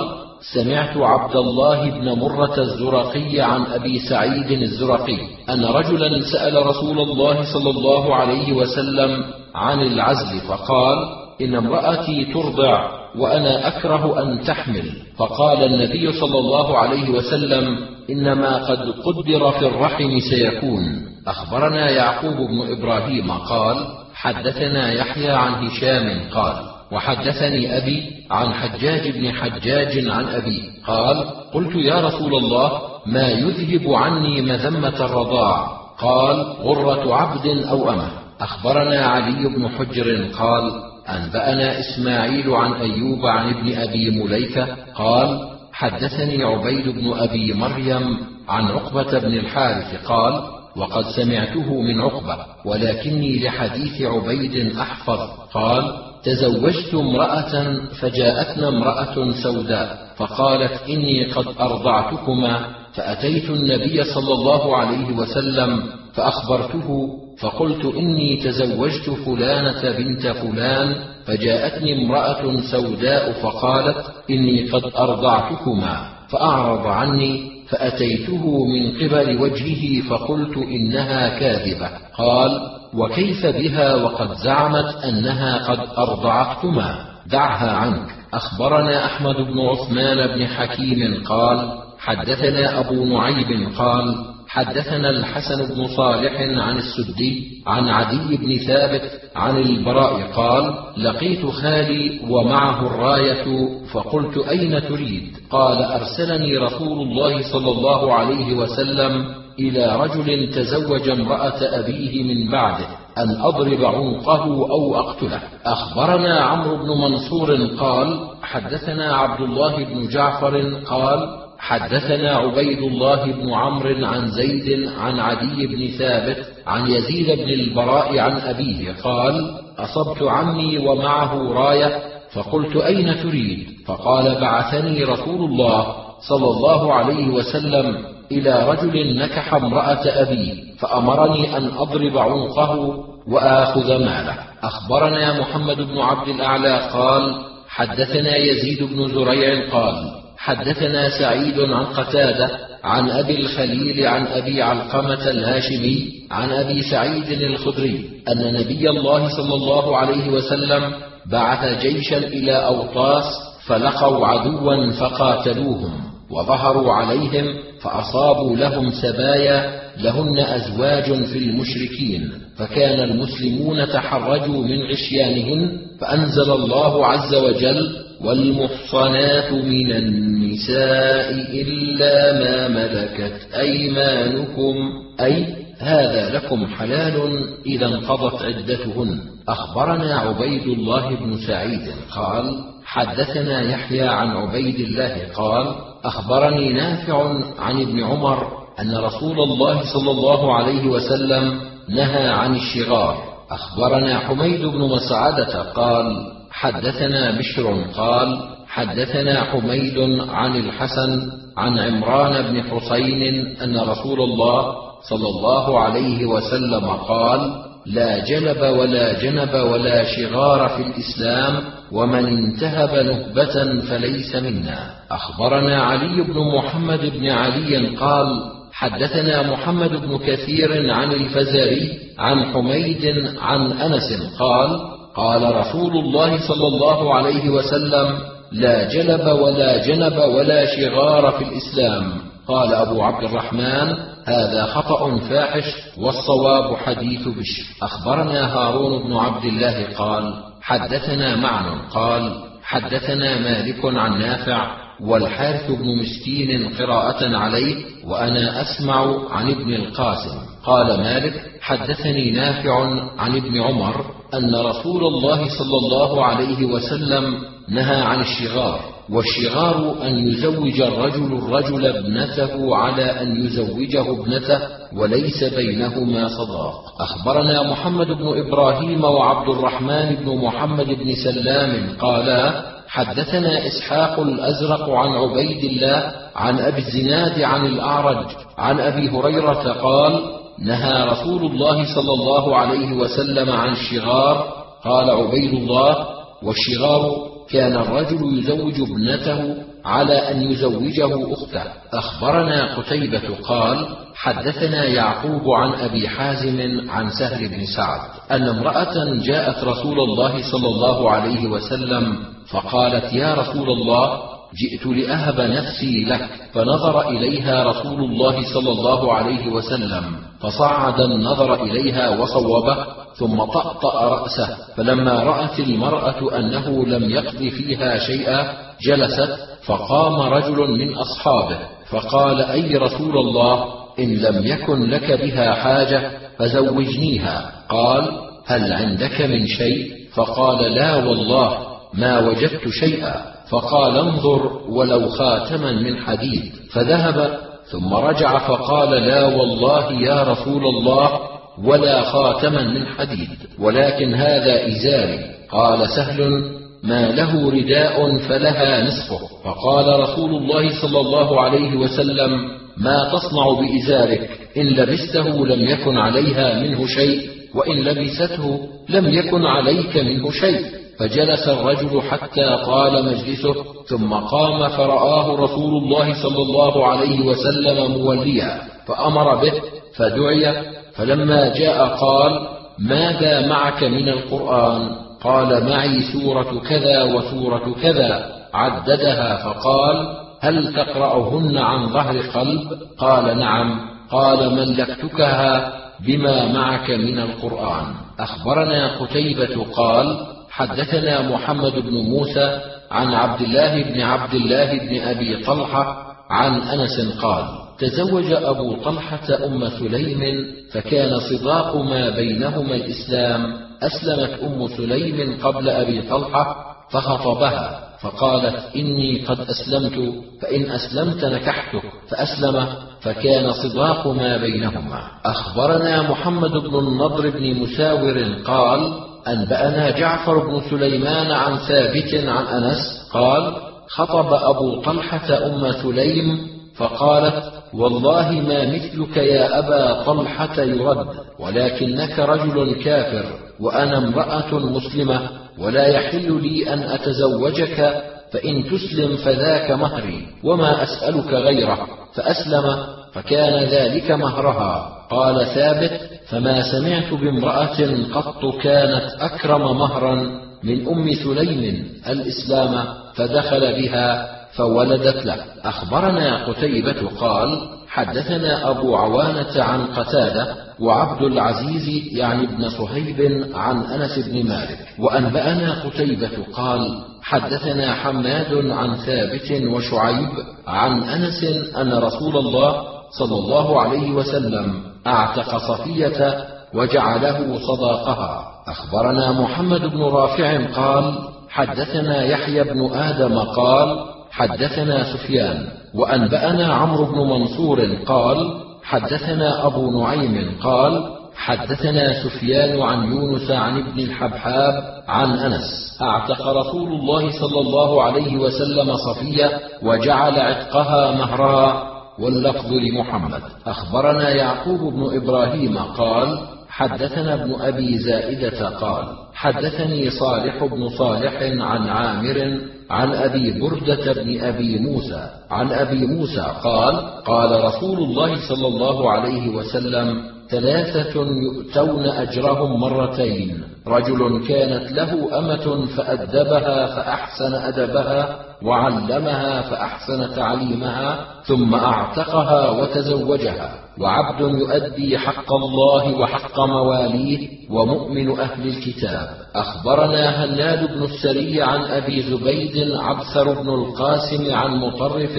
سمعت عبد الله بن مرة الزرقي عن أبي سعيد الزرقي أن رجلا سأل رسول الله صلى الله عليه وسلم عن العزل فقال إن امرأتي ترضع وأنا أكره أن تحمل. فقال النبي صلى الله عليه وسلم إنما قد قدر في الرحم سيكون. أخبرنا يعقوب بن إبراهيم قال حدثنا يحيى عن هشام قال وحدثني أبي عن حجاج بن حجاج عن أبي قال قلت يا رسول الله ما يذهب عني مذمة الرضاع؟ قال غرة عبد أو أمة. أخبرنا علي بن حجر قال أنبأنا إسماعيل عن أيوب عن ابن أبي مليكة قال حدثني عبيد بن أبي مريم عن عقبة بن الحارث قال وقد سمعته من عقبة ولكني لحديث عبيد أحفظ. قال تزوجت امرأة فجاءتنا امرأة سوداء فقالت إني قد أرضعتكما فأتيت النبي صلى الله عليه وسلم فأخبرته فقلت إني تزوجت فلانة بنت فلان فجاءتني امرأة سوداء فقالت إني قد أرضعتكما فأعرض عني فأتيته من قبل وجهه فقلت إنها كاذبة قال وكيف بها وقد زعمت أنها قد أرضعتكما؟ دعها عنك. أخبرنا أحمد بن عثمان بن حكيم قال حدثنا أبو نعيم قال حدثنا الحسن بن صالح عن السدي عن عدي بن ثابت عن البراء قال لقيت خالي ومعه الراية فقلت أين تريد؟ قال أرسلني رسول الله صلى الله عليه وسلم إلى رجل تزوج امرأة أبيه من بعده أن أضرب عنقه أو أقتله. أخبرنا عمرو بن منصور قال حدثنا عبد الله بن جعفر قال حدثنا عبيد الله بن عمرو عن زيد عن عدي بن ثابت عن يزيد بن البراء عن أبيه قال أصبت عمي ومعه راية فقلت أين تريد؟ فقال بعثني رسول الله صلى الله عليه وسلم إلى رجل نكح امرأة أبي فأمرني أن أضرب عنقه وآخذ ماله. أخبرنا محمد بن عبد الأعلى قال حدثنا يزيد بن زريع قال حدثنا سعيد عن قتادة عن أبي الخليل عن أبي علقمة الهاشمي عن أبي سعيد الخدري أن نبي الله صلى الله عليه وسلم بعث جيشا إلى أوطاس فلقوا عدوا فقاتلوهم وظهروا عليهم فأصابوا لهم سبايا لهن أزواج في المشركين فكان المسلمون تحرجوا من عشيانهن فأنزل الله عز وجل والمحصنات من النساء إلا ما ملكت أيمانكم أي هذا لكم حلال إذا انقضت عدتهن أخبرنا عبيد الله بن سعيد قال حدثنا يحيى عن عبيد الله قال أخبرني نافع عن ابن عمر أن رسول الله صلى الله عليه وسلم نهى عن الشغار. أخبرنا حميد بن مسعدة قال حدثنا بشر قال حدثنا حميد عن الحسن عن عمران بن حسين أن رسول الله صلى الله عليه وسلم قال لا جلب ولا جنب ولا شغار في الإسلام ومن انتهب نهبة فليس منا. أخبرنا علي بن محمد بن علي قال حدثنا محمد بن كثير عن الفزاري عن حميد عن أنس قال قال رسول الله صلى الله عليه وسلم لا جلب ولا جنب ولا شغار في الإسلام. قال أبو عبد الرحمن هذا خطأ فاحش والصواب حديث بشر أخبرنا هارون بن عبد الله قال حدثنا معن قال حدثنا مالك عن نافع والحارث بن مسكين قراءة عليه وأنا أسمع عن ابن القاسم. قال مالك حدثني نافع عن ابن عمر أن رسول الله صلى الله عليه وسلم نهى عن الشغار والشغار أن يزوج الرجل الرجل ابنته على أن يزوجه ابنته وليس بينهما صداق. أخبرنا محمد بن إبراهيم وعبد الرحمن بن محمد بن سلام قالا حدثنا إسحاق الأزرق عن عبيد الله عن أبي الزناد عن الأعرج عن أبي هريرة قال نهى رسول الله صلى الله عليه وسلم عن الشغار قال عبيد الله والشغار كان الرجل يزوج ابنته على أن يزوجه أخته. أخبرنا قتيبة قال حدثنا يعقوب عن أبي حازم عن سهل بن سعد أن امرأة جاءت رسول الله صلى الله عليه وسلم فقالت يا رسول الله جئت لأهب نفسي لك. فنظر إليها رسول الله صلى الله عليه وسلم فصعد النظر إليها وصوبه ثم طأطأ رأسه فلما رأت المرأة أنه لم يقض فيها شيئا جلست فقام رجل من أصحابه فقال أي رسول الله؟ إن لم يكن لك بها حاجة فزوجنيها. قال هل عندك من شيء؟ فقال لا والله ما وجدت شيئا. فقال انظر ولو خاتما من حديد. فذهب ثم رجع فقال لا والله يا رسول الله ولا خاتما من حديد ولكن هذا ازاري قال سهل ما له رداء فلها نصفه. فقال رسول الله صلى الله عليه وسلم ما تصنع بإزارك إن لبسته لم يكن عليها منه شيء وإن لبسته لم يكن عليك منه شيء. فجلس الرجل حتى طال مجلسه ثم قام فرآه رسول الله صلى الله عليه وسلم موليا فأمر به فدعي. فلما جاء قال ماذا معك من القرآن؟ قال معي سورة كذا وسورة كذا. عددها فقال هل تقرأهن عن ظهر قلب؟ قال نعم. قال ملكتكها بما معك من القرآن. أخبرنا قتيبة قال حدثنا محمد بن موسى عن عبد الله بن عبد الله بن أبي طلحة عن أنس قال تزوج أبو طلحة أم سليم فكان صداق ما بينهما الإسلام. أسلمت أم سليم قبل أبي طلحة فخطبها. فقالت إني قد أسلمت فإن أسلمت نكحتك فأسلم فكان صداق ما بينهما. أخبرنا محمد بن النضر بن مساور قال أنبأنا جعفر بن سليمان عن ثابت عن أنس قال خطب أبو طلحة أم سليم فقالت والله ما مثلك يا أبا طلحة يرد ولكنك رجل كافر. وأنا امرأة مسلمة ولا يحل لي أن أتزوجك فإن تسلم فذاك مهري وما أسألك غيره. فأسلم فكان ذلك مهرها. قال ثابت فما سمعت بامرأة قط كانت أكرم مهرا من أم سليم الإسلام فدخل بها فولدت له. أخبرنا قتيبة قال حدثنا أبو عوانة عن قتادة وعبد العزيز يعني ابن صهيب عن أنس بن مالك. وأنبأنا قتيبة قال حدثنا حماد عن ثابت وشعيب عن أنس أن رسول الله صلى الله عليه وسلم أعتق صفية وجعله صداقها. أخبرنا محمد بن رافع قال حدثنا يحيى بن آدم قال حدثنا سفيان. وأنبأنا عمرو بن منصور قال حدثنا أبو نعيم قال حدثنا سفيان عن يونس عن ابن الحبحاب عن أنس. أعتق رسول الله صلى الله عليه وسلم صفية وجعل عتقها مهرها واللفظ لمحمد. أخبرنا يعقوب بن إبراهيم قال حدثنا ابن أبي زائدة قال حدثني صالح بن صالح عن عامر عن أبي بردة بن أبي موسى عن أبي موسى قال قال رسول الله صلى الله عليه وسلم ثلاثة يؤتون أجرهم مرتين. رجل كانت له أمة فأدبها فأحسن أدبها وعلمها فأحسن تعليمها ثم أعتقها وتزوجها. وعبد يؤدي حق الله وحق مواليه ومؤمن أهل الكتاب. أخبرنا هناد بن السري عن أبي زبيد عبثر بن القاسم عن مطرف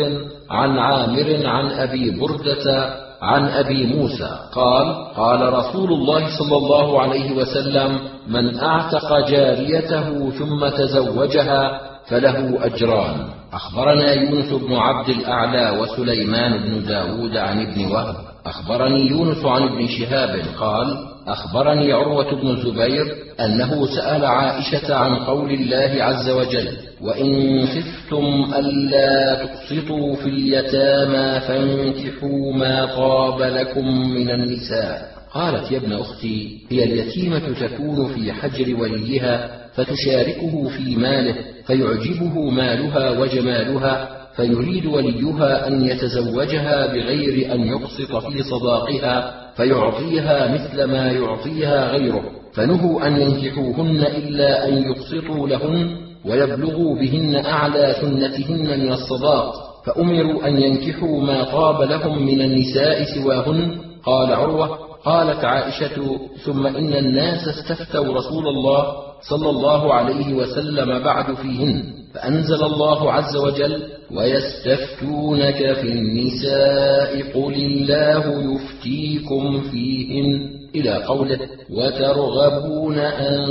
عن عامر عن أبي بردة عن أبي موسى قال قال رسول الله صلى الله عليه وسلم من أعتق جاريته ثم تزوجها فله أجران. أخبرنا يونس بن عبد الأعلى وسليمان بن داود عن ابن وهب. أخبرني يونس عن ابن شهاب قال أخبرني عروة بن الزبير أنه سأل عائشة عن قول الله عز وجل وإن خفتم ألا تقسطوا في اليتامى فانكحوا ما طاب لكم من النساء. قالت يا ابن أختي هي اليتيمة تكون في حجر وليها فتشاركه في ماله فيعجبه مالها وجمالها فيريد وليها أن يتزوجها بغير أن يقسط في صداقها فيعطيها مثل ما يعطيها غيره فنهوا أن ينكحوهن إلا أن يقسطوا لهن ويبلغوا بهن أعلى سنتهن من الصداق فأمروا أن ينكحوا ما طاب لهم من النساء سواهن. قال عروة قالت عائشة ثم إن الناس استفتوا رسول الله صلى الله عليه وسلم بعد فيهن. فأنزل الله عز وجل ويستفتونك في النساء قل الله يفتيكم فيهن إلى قوله وترغبون أن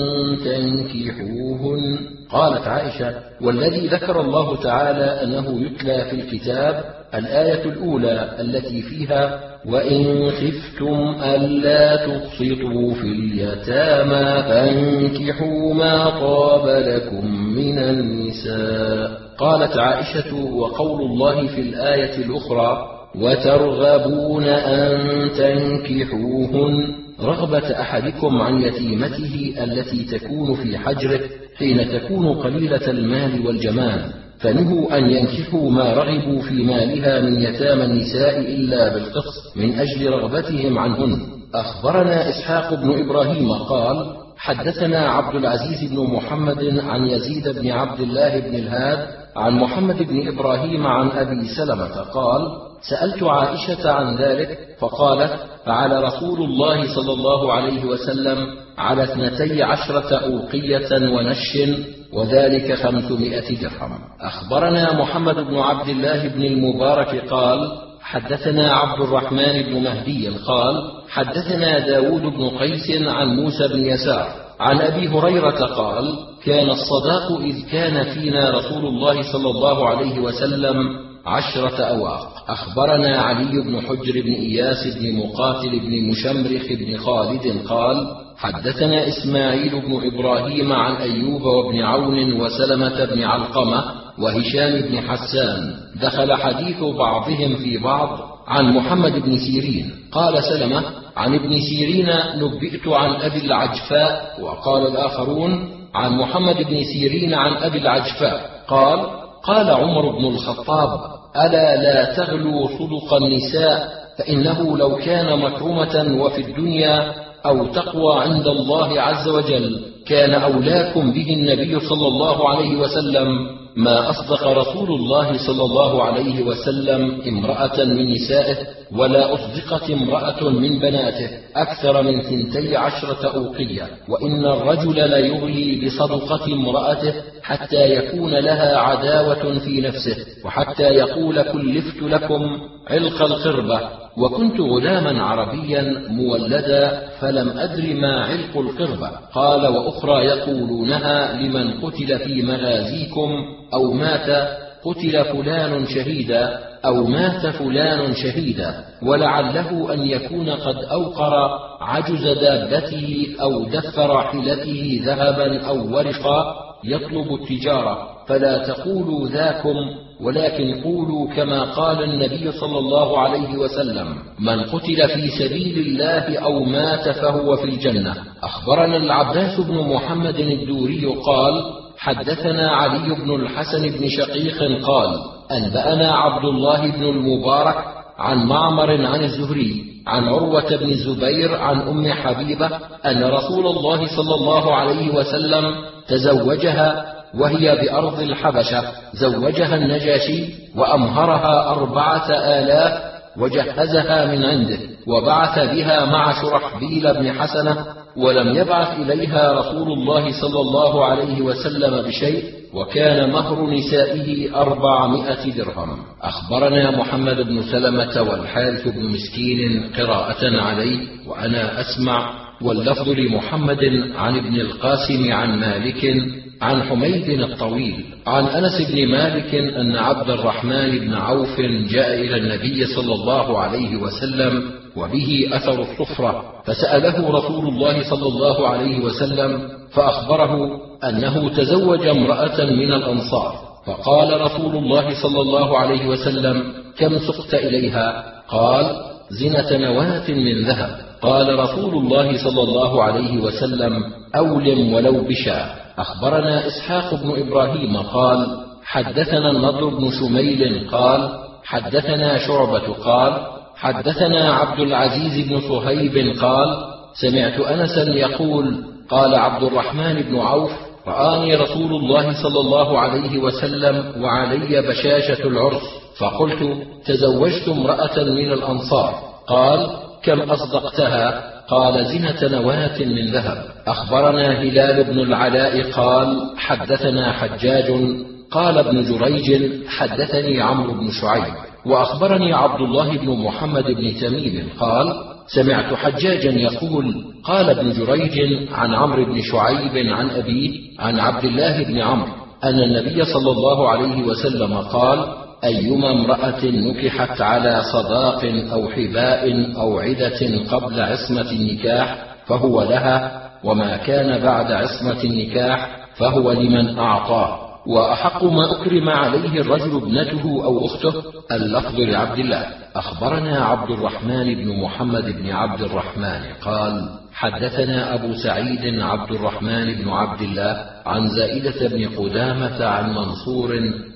تنكحوهن. قالت عائشة والذي ذكر الله تعالى أنه يتلى في الكتاب الآية الأولى التي فيها وإن خفتم ألا تقسطوا في اليتامى فانكحوا ما طاب لكم من النساء قالت عائشة وقول الله في الآية الأخرى وترغبون أن تنكحوهن رغبة أحدكم عن يتيمته التي تكون في حجره حين تكون قليلة المال والجمال فنهوا أن ينكحوا ما رغبوا في مالها من يتامى النساء إلا بالقسط من أجل رغبتهم عنهن. أخبرنا إسحاق بن إبراهيم قال حدثنا عبد العزيز بن محمد عن يزيد بن عبد الله بن الهاد عن محمد بن إبراهيم عن أبي سلمة قال سألت عائشة عن ذلك فقالت فعل رسول الله صلى الله عليه وسلم على اثنتي عشرة أوقية ونش وذلك خمسمائة درهم. أخبرنا محمد بن عبد الله بن المبارك قال حدثنا عبد الرحمن بن مهدي قال حدثنا داود بن قيس عن موسى بن يسار عن أبي هريرة قال كان الصداق إذ كان فينا رسول الله صلى الله عليه وسلم عشرة أواق. أخبرنا علي بن حجر بن إياس بن مقاتل بن مشمرخ بن خالد قال حدثنا إسماعيل بن إبراهيم عن أيوب وابن عون وسلمة بن علقمة وهشام بن حسان. دخل حديث بعضهم في بعض عن محمد بن سيرين. قال سلمة عن ابن سيرين نبئت عن أبي العجفاء. وقال الآخرون عن محمد بن سيرين عن أبي العجفاء. قال قال عمر بن الخطاب ألا لا تغلوا صدق النساء فإنه لو كان مكرمة وفي الدنيا أو تقوى عند الله عز وجل كان أولاكم به النبي صلى الله عليه وسلم. ما أصدق رسول الله صلى الله عليه وسلم امرأة من نسائه ولا أصدقت امرأة من بناته أكثر من ثنتي عشرة أوقية وإن الرجل ليغلي بصدقة امرأته حتى يكون لها عداوة في نفسه وحتى يقول كلفت لكم علق القربة. وكنت غلاما عربيا مولدا فلم أدر ما علق القربة. قال وأخرى يقولونها لمن قتل في مغازيكم أو مات قتل فلان شهيدا أو مات فلان شهيدا ولعله أن يكون قد أوقر عجز دابته أو دف راحلته ذهبا أو ورقا يطلب التجارة. فلا تقولوا ذاكم ولكن قولوا كما قال النبي صلى الله عليه وسلم من قتل في سبيل الله أو مات فهو في الجنة. أخبرنا العباس بن محمد الدوري قال حدثنا علي بن الحسن بن شقيق قال أنبأنا عبد الله بن المبارك عن معمر عن الزهري عن عروة بن الزبير عن أم حبيبة أن رسول الله صلى الله عليه وسلم تزوجها وهي بأرض الحبشة زوجها النجاشي وأمهرها أربعة آلاف وجهزها من عنده وبعث بها مع شرحبيل بن حسنة ولم يبعث إليها رسول الله صلى الله عليه وسلم بشيء وكان مهر نسائه أربعمائة درهم. أخبرنا محمد بن سلمة والحارث بن مسكين قراءة عليه وأنا أسمع واللفظ لمحمد عن ابن القاسم عن مالك عن حميد الطويل عن أنس بن مالك أن عبد الرحمن بن عوف جاء إلى النبي صلى الله عليه وسلم وبه أثر الصفره فسأله رسول الله صلى الله عليه وسلم فأخبره أنه تزوج امرأة من الأنصار. فقال رسول الله صلى الله عليه وسلم كم سقت إليها؟ قال زنة نواة من ذهب. قال رسول الله صلى الله عليه وسلم أولم ولو بشا. أخبرنا إسحاق بن إبراهيم قال حدثنا النضر بن شميل قال حدثنا شعبة قال حدثنا عبد العزيز بن صهيب قال سمعت أنسا يقول قال عبد الرحمن بن عوف رآني رسول الله صلى الله عليه وسلم وعلي بشاشة العرس فقلت تزوجت امرأة من الأنصار. قال كم أصدقتها؟ قال زنة نواة من ذهب. أخبرنا هلال بن العلاء قال حدثنا حجاج قال ابن جريج حدثني عمرو بن شعيب وأخبرني عبد الله بن محمد بن تميم قال سمعت حجاجا يقول قال ابن جريج عن عمرو بن شعيب عن ابيه عن عبد الله بن عمرو أن النبي صلى الله عليه وسلم قال أيما امرأة نكحت على صداق أو حباء أو عدة قبل عصمة النكاح فهو لها وما كان بعد عصمة النكاح فهو لمن أعطاه. وأحق ما أكرم عليه الرجل ابنته أو أخته اللفظ لعبد الله. أخبرنا عبد الرحمن بن محمد بن عبد الرحمن قال حدثنا أبو سعيد عبد الرحمن بن عبد الله عن زائدة بن قدامة عن منصور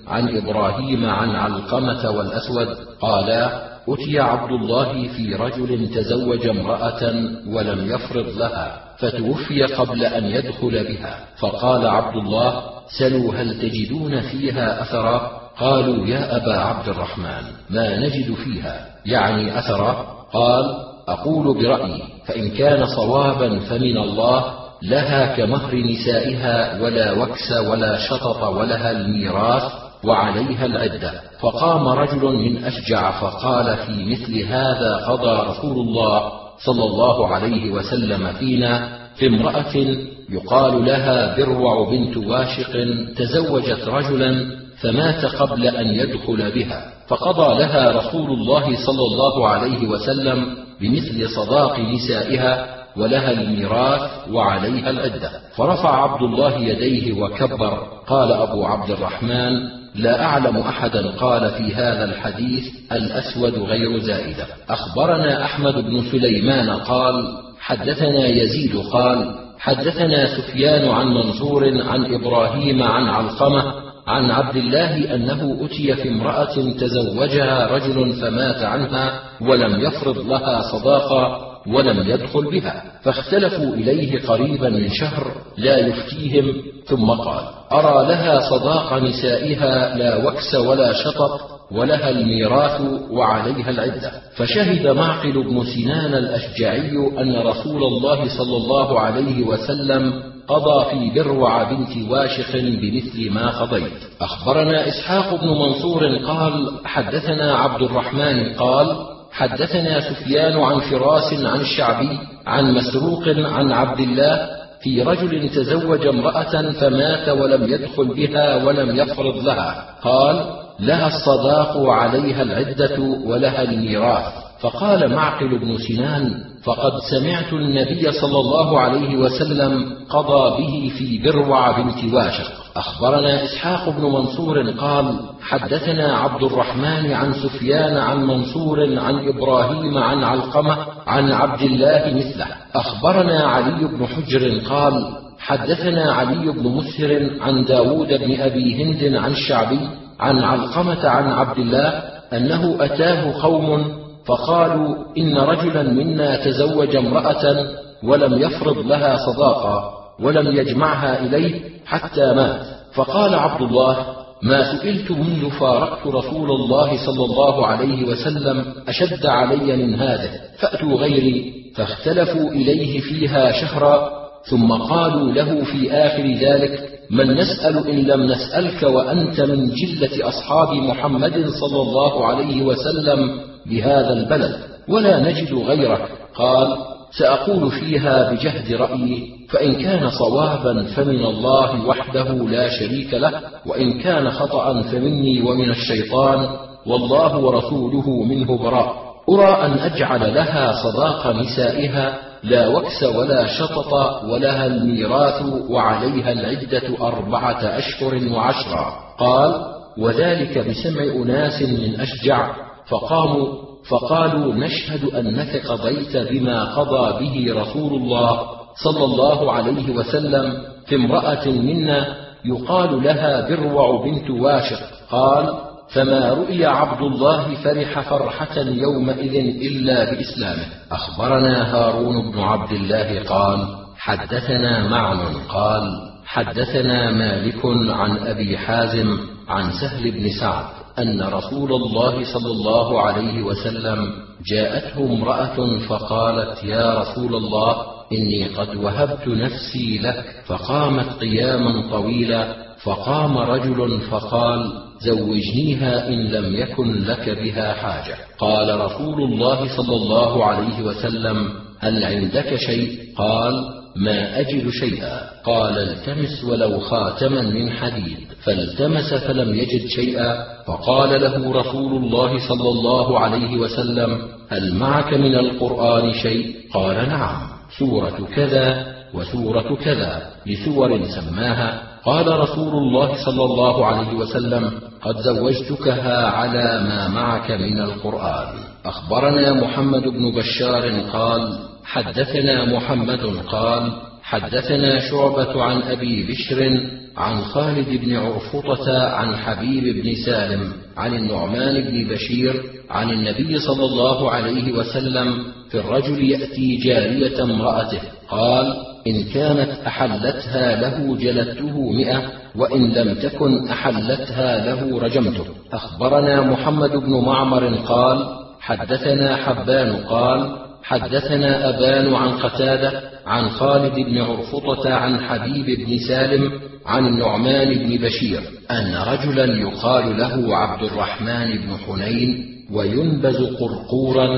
عن إبراهيم عن علقمة والأسود قالا أتي عبد الله في رجل تزوج امرأة ولم يفرض لها. فتوفي قبل أن يدخل بها. فقال عبد الله سلوا هل تجدون فيها أثرا؟ قالوا يا أبا عبد الرحمن ما نجد فيها. يعني أثرا؟ قال أقول برأيي فإن كان صوابا فمن الله لها كمهر نسائها ولا وكس ولا شطط ولها الميراث وعليها العدة. فقام رجل من أشجع فقال في مثل هذا قضى رسول الله صلى الله عليه وسلم فينا في امرأة يقال لها بروع بنت واشق تزوجت رجلا فمات قبل أن يدخل بها فقضى لها رسول الله صلى الله عليه وسلم بمثل صداق نسائها ولها الميراث وعليها العده فرفع عبد الله يديه وكبر قال أبو عبد الرحمن لا أعلم أحدا قال في هذا الحديث الأسود غير زائدة. أخبرنا أحمد بن سليمان قال حدثنا يزيد قال حدثنا سفيان عن منصور عن إبراهيم عن علقمة عن عبد الله أنه أتي في امرأة تزوجها رجل فمات عنها ولم يفرض لها صداقة ولم يدخل بها. فاختلفوا إليه قريبا من شهر لا يفتيهم. ثم قال أرى لها صداق نسائها لا وكس ولا شطط ولها الميراث وعليها العدة. فشهد معقل بن سنان الأشجعي أن رسول الله صلى الله عليه وسلم قضى في بروع بنت واشق بمثل ما قضيت. أخبرنا إسحاق بن منصور قال حدثنا عبد الرحمن قال حدثنا سفيان عن فراس عن الشعبي عن مسروق عن عبد الله في رجل تزوج امرأة فمات ولم يدخل بها ولم يفرض لها. قال لها الصداق وعليها العدة ولها الميراث. فقال معقل بن سنان فقد سمعت النبي صلى الله عليه وسلم قضى به في بروع بنت واشق أخبرنا إسحاق بن منصور قال حدثنا عبد الرحمن عن سفيان عن منصور عن إبراهيم عن علقمة عن عبد الله مثله. أخبرنا علي بن حجر قال حدثنا علي بن مسهر عن داود بن أبي هند عن الشعبي عن علقمة عن عبد الله أنه أتاه قوم فقالوا إن رجلا منا تزوج امرأة ولم يفرض لها صداقة ولم يجمعها إليه حتى مات. فقال عبد الله ما سئلت منذ فارقت رسول الله صلى الله عليه وسلم أشد علي من هذا فأتوا غيري. فاختلفوا إليه فيها شهرا ثم قالوا له في آخر ذلك من نسأل إن لم نسألك وأنت من جلة أصحاب محمد صلى الله عليه وسلم بهذا البلد ولا نجد غيرك قال سأقول فيها بجهد رأيي فإن كان صوابا فمن الله وحده لا شريك له وإن كان خطأ فمني ومن الشيطان والله ورسوله منه براء. أرى أن أجعل لها صداق نسائها لا وكس ولا شطط ولها الميراث وعليها العدة أربعة أشهر وعشرا قال وذلك بسمع أناس من أشجع فقاموا فقالوا نشهد أنك قضيت بما قضى به رسول الله صلى الله عليه وسلم في امرأة منا يقال لها بروع بنت واشق. قال فما رؤي عبد الله فرح فرحة يومئذ إلا بإسلامه. أخبرنا هارون بن عبد الله قال حدثنا معن قال حدثنا مالك عن أبي حازم عن سهل بن سعد. أن رسول الله صلى الله عليه وسلم جاءته امرأة فقالت يا رسول الله إني قد وهبت نفسي لك. فقامت قياما طويلا فقام رجل فقال زوجنيها إن لم يكن لك بها حاجة. قال رسول الله صلى الله عليه وسلم هل عندك شيء؟ قال ما أجد شيئا. قال التمس ولو خاتما من حديد. فالتمس فلم يجد شيئا. فقال له رسول الله صلى الله عليه وسلم هل معك من القرآن شيء؟ قال نعم. سورة كذا وسورة كذا لسور سماها. قال رسول الله صلى الله عليه وسلم قد زوجتكها على ما معك من القرآن. أخبرنا محمد بن بشار قال حدثنا محمد قال حدثنا شعبة عن أبي بشر عن خالد بن عرفطة عن حبيب بن سالم عن النعمان بن بشير عن النبي صلى الله عليه وسلم في الرجل يأتي جارية امرأته قال إن كانت أحلتها له جلدته مئة وإن لم تكن أحلتها له رجمته. أخبرنا محمد بن معمر قال حدثنا حبان قال حدثنا أبان عن قتادة عن خالد بن عرفطة عن حبيب بن سالم عن النعمان بن بشير أن رجلا يقال له عبد الرحمن بن حنين وينبز قرقورا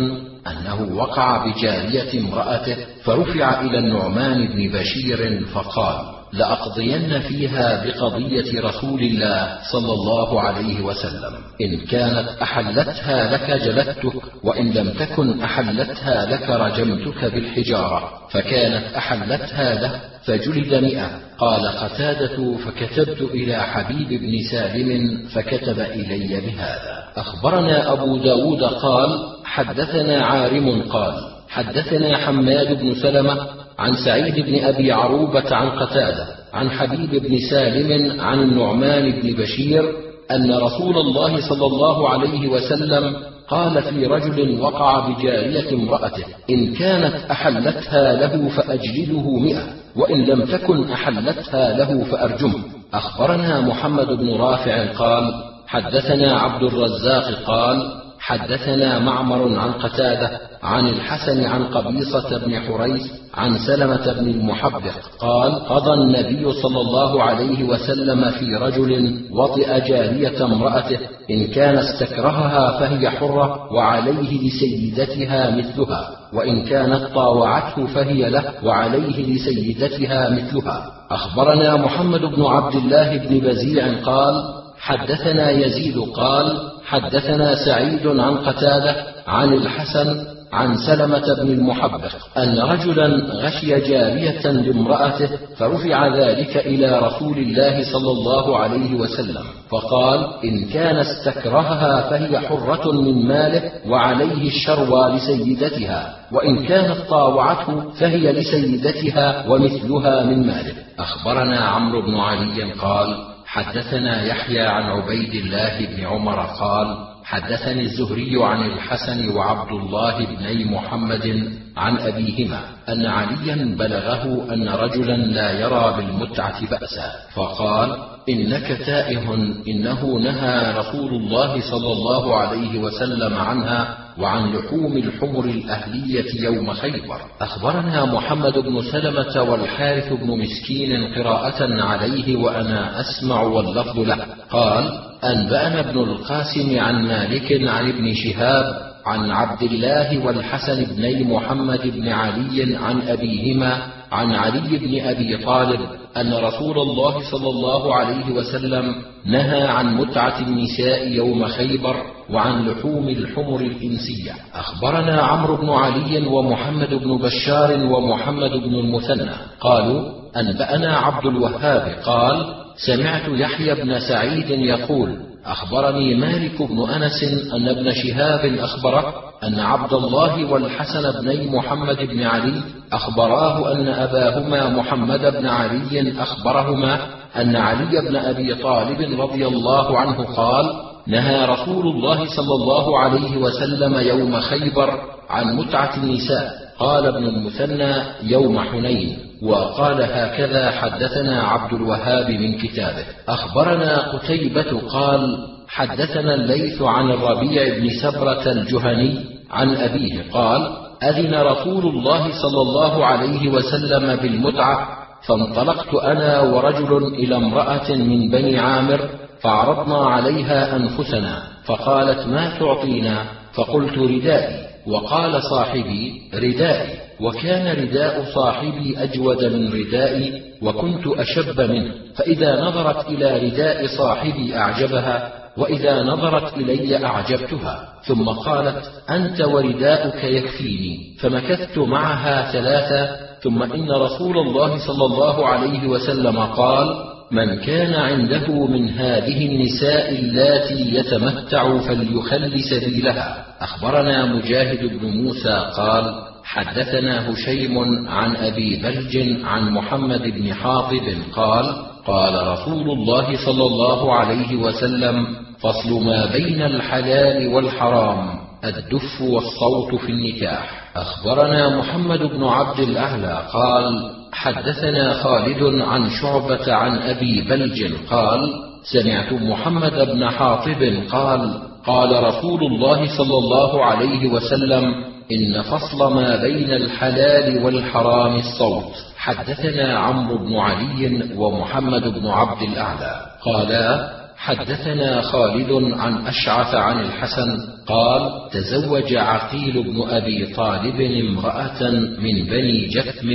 أنه وقع بجارية امرأته فرفع إلى النعمان بن بشير فقال لأقضين فيها بقضية رسول الله صلى الله عليه وسلم. إن كانت أحلتها لك جلدتك وإن لم تكن أحلتها لك رجمتك بالحجارة. فكانت أحلتها له فجلد مئة. قال قتادة فكتبت إلى حبيب بن سالم فكتب إلي بهذا. أخبرنا أبو داود قال حدثنا عارم قال حدثنا حماد بن سلمة عن سعيد بن أبي عروبة عن قتادة عن حبيب بن سالم عن النعمان بن بشير أن رسول الله صلى الله عليه وسلم قال في رجل وقع بجارية امرأته إن كانت أحلتها له فأجلده مئة وإن لم تكن أحلتها له فأرجمه. أخبرنا محمد بن رافع قال حدثنا عبد الرزاق قال حدثنا معمر عن قتادة عن الحسن عن قبيصة بن حريث عن سلمة بن المحبق قال قضى النبي صلى الله عليه وسلم في رجل وطئ جارية امرأته إن كان استكرهها فهي حرة وعليه لسيدتها مثلها وإن كانت طاوعته فهي له وعليه لسيدتها مثلها. أخبرنا محمد بن عبد الله بن بزيع قال حدثنا يزيد قال حدثنا سعيد عن قتادة عن الحسن عن سلمة بن المحبق أن رجلا غشي جارية لامرأته فرفع ذلك إلى رسول الله صلى الله عليه وسلم فقال إن كان استكرهها فهي حرة من ماله وعليه الشروى لسيدتها وإن كانت طاوعته فهي لسيدتها ومثلها من ماله. أخبرنا عمرو بن علي قال حدثنا يحيى عن عبيد الله بن عمر قال حدثني الزهري عن الحسن وعبد الله بني محمد عن أبيهما أن عليا بلغه أن رجلا لا يرى بالمتعة بأسا فقال إنك تائه إنه نهى رسول الله صلى الله عليه وسلم عنها وعن لحوم الحمر الأهلية يوم خيبر. أخبرنا محمد بن سلمة والحارث بن مسكين قراءة عليه وأنا أسمع واللفظ له. قال أنبأنا ابن القاسم عن مالك عن ابن شهاب عن عبد الله والحسن بن محمد بن علي عن أبيهما عن علي بن أبي طالب أن رسول الله صلى الله عليه وسلم نهى عن متعة النساء يوم خيبر وعن لحوم الحمر الإنسية. أخبرنا عمرو بن علي ومحمد بن بشار ومحمد بن المثنى. قالوا أنبأنا عبد الوهاب. قال سمعت يحيى بن سعيد يقول أخبرني مالك بن أنس أن ابن شهاب أخبره أن عبد الله والحسن بن محمد بن علي أخبراه أن أباهما محمد بن علي أخبرهما أن علي بن أبي طالب رضي الله عنه قال نهى رسول الله صلى الله عليه وسلم يوم خيبر عن متعة النساء. قال ابن المثنى يوم حنين وقال هكذا حدثنا عبد الوهاب من كتابه. أخبرنا قتيبة قال حدثنا الليث عن الربيع بن سبرة الجهني عن أبيه قال أذن رسول الله صلى الله عليه وسلم بالمتعة فانطلقت أنا ورجل إلى امرأة من بني عامر فعرضنا عليها أنفسنا فقالت ما تعطينا؟ فقلت ردائي وقال صاحبي ردائي وكان رداء صاحبي أجود من ردائي وكنت أشب منه فإذا نظرت إلى رداء صاحبي أعجبها وإذا نظرت إلي أعجبتها ثم قالت أنت ورداؤك يكفيني فمكثت معها ثلاثة ثم إن رسول الله صلى الله عليه وسلم قال من كان عنده من هذه النساء اللاتي يتمتع فليخل سبيلها أخبرنا مجاهد بن موسى قال حدثنا هشيم عن أبي بلج عن محمد بن حاطب قال قال رسول الله صلى الله عليه وسلم فصل ما بين الحلال والحرام الدف والصوت في النكاح. أخبرنا محمد بن عبد الأعلى قال حدثنا خالد عن شعبة عن أبي بلج قال سمعت محمد بن حاطب قال قال رسول الله صلى الله عليه وسلم إن فصل ما بين الحلال والحرام الصوت. حدثنا عمرو بن علي ومحمد بن عبد الأعلى. قالا حدثنا خالد عن أشعث عن الحسن قال تزوج عقيل بن أبي طالب امرأة من بني جثم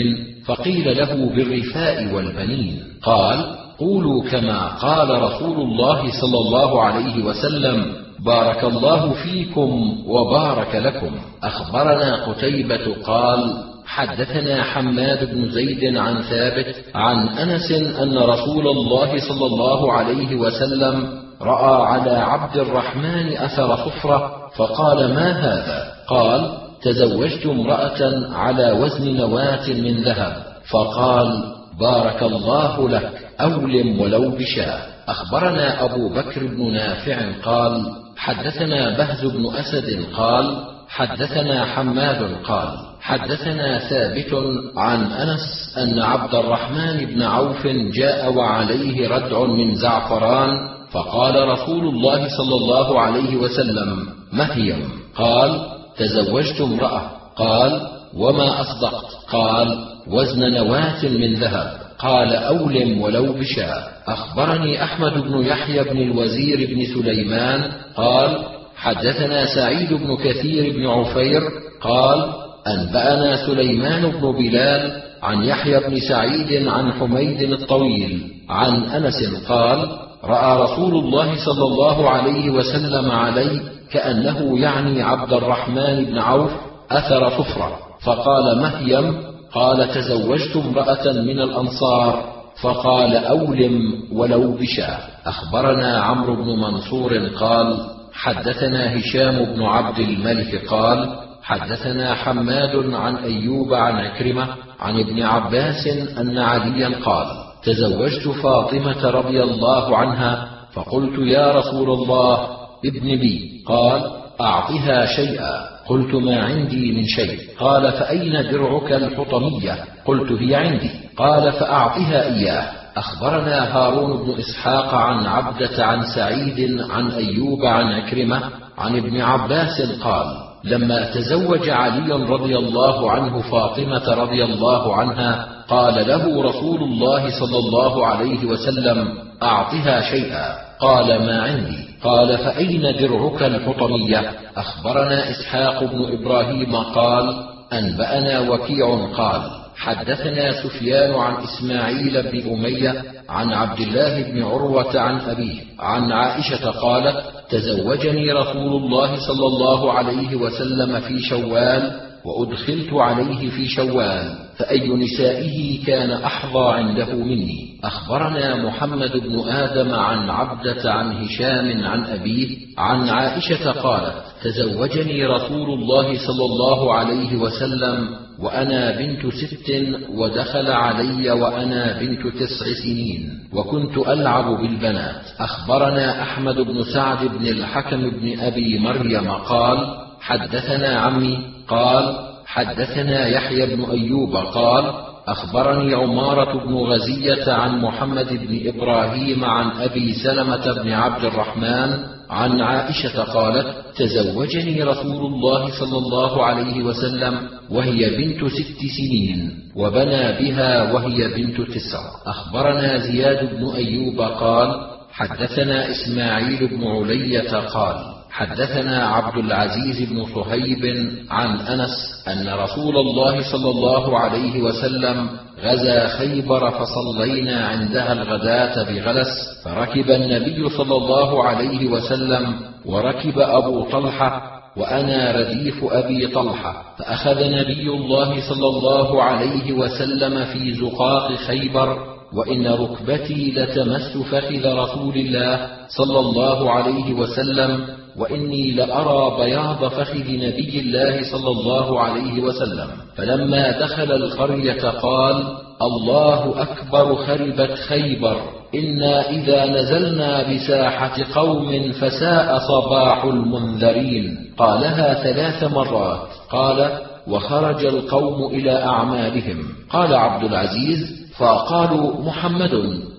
فقيل له بالرفاء والبنين. قال قولوا كما قال رسول الله صلى الله عليه وسلم بارك الله فيكم وبارك لكم. أخبرنا قتيبة قال حدثنا حماد بن زيد عن ثابت عن أنس أن رسول الله صلى الله عليه وسلم رأى على عبد الرحمن أثر صفره فقال ما هذا؟ قال تزوجت امرأة على وزن نواة من ذهب فقال بارك الله لك أولم ولو بشاه أخبرنا أبو بكر بن نافع قال حدثنا بهز بن أسد قال حدثنا حماد قال حدثنا ثابت عن أنس أن عبد الرحمن بن عوف جاء وعليه ردع من زعفران فقال رسول الله صلى الله عليه وسلم مهيم قال تزوجت امرأة. قال وما أصدقت. قال وزن نواة من ذهب. قال أولم ولو بشاء. أخبرني أحمد بن يحيى بن الوزير بن سليمان قال حدثنا سعيد بن كثير بن عفير قال أنبأنا سليمان بن بلال عن يحيى بن سعيد عن حميد الطويل عن أنس قال رأى رسول الله صلى الله عليه وسلم علي كأنه يعني عبد الرحمن بن عوف أثر صفرة فقال مهيم؟ قال تزوجت امرأة من الأنصار فقال أولم ولو بشاه أخبرنا عمرو بن منصور قال حدثنا هشام بن عبد الملك قال حدثنا حماد عن أيوب عن عكرمة عن ابن عباس أن عليا قال تزوجت فاطمة رضي الله عنها فقلت يا رسول الله ابن لي. قال أعطها شيئا. قلت ما عندي من شيء. قال فأين درعك الحطمية؟ قلت هي عندي. قال فأعطها إياه. أخبرنا هارون بن إسحاق عن عبدة عن سعيد عن أيوب عن عكرمة عن ابن عباس قال لما تزوج علي رضي الله عنه فاطمة رضي الله عنها قال له رسول الله صلى الله عليه وسلم أعطها شيئا. قال ما عندي. قال فأين درعك الحطمية؟ أخبرنا إسحاق بن إبراهيم قال أنبأنا وكيع قال حدثنا سفيان عن إسماعيل بن أمية عن عبد الله بن عروة عن أبيه عن عائشة قالت تزوجني رسول الله صلى الله عليه وسلم في شوال وأدخلت عليه في شوال فأي نسائه كان أحظى عنده مني. أخبرنا محمد بن آدم عن عبدة عن هشام عن أبيه عن عائشة قالت تزوجني رسول الله صلى الله عليه وسلم وأنا بنت ست ودخل علي وأنا بنت تسع سنين وكنت ألعب بالبنات. أخبرنا أحمد بن سعد بن الحكم بن أبي مريم قال حدثنا عمي قال حدثنا يحيى بن أيوب قال أخبرني عمارة بن غزية عن محمد بن إبراهيم عن أبي سلمة بن عبد الرحمن عن عائشة قالت تزوجني رسول الله صلى الله عليه وسلم وهي بنت ست سنين وبنى بها وهي بنت تسع. أخبرنا زياد بن أيوب قال حدثنا إسماعيل بن علية قال حدثنا عبد العزيز بن صهيب عن أنس أن رسول الله صلى الله عليه وسلم غزا خيبر فصلينا عندها الغداة بغلس فركب النبي صلى الله عليه وسلم وركب أبو طلحة وأنا رديف أبي طلحة فأخذ نبي الله صلى الله عليه وسلم في زقاق خيبر وإن ركبتي لتمس فخذ رسول الله صلى الله عليه وسلم وإني لأرى بياض فخذ نبي الله صلى الله عليه وسلم. فلما دخل القرية قال الله أكبر خربت خيبر. إنا إذا نزلنا بساحة قوم فساء صباح المنذرين. قالها ثلاث مرات. قال وخرج القوم إلى أعمالهم. قال عبد العزيز فقالوا محمد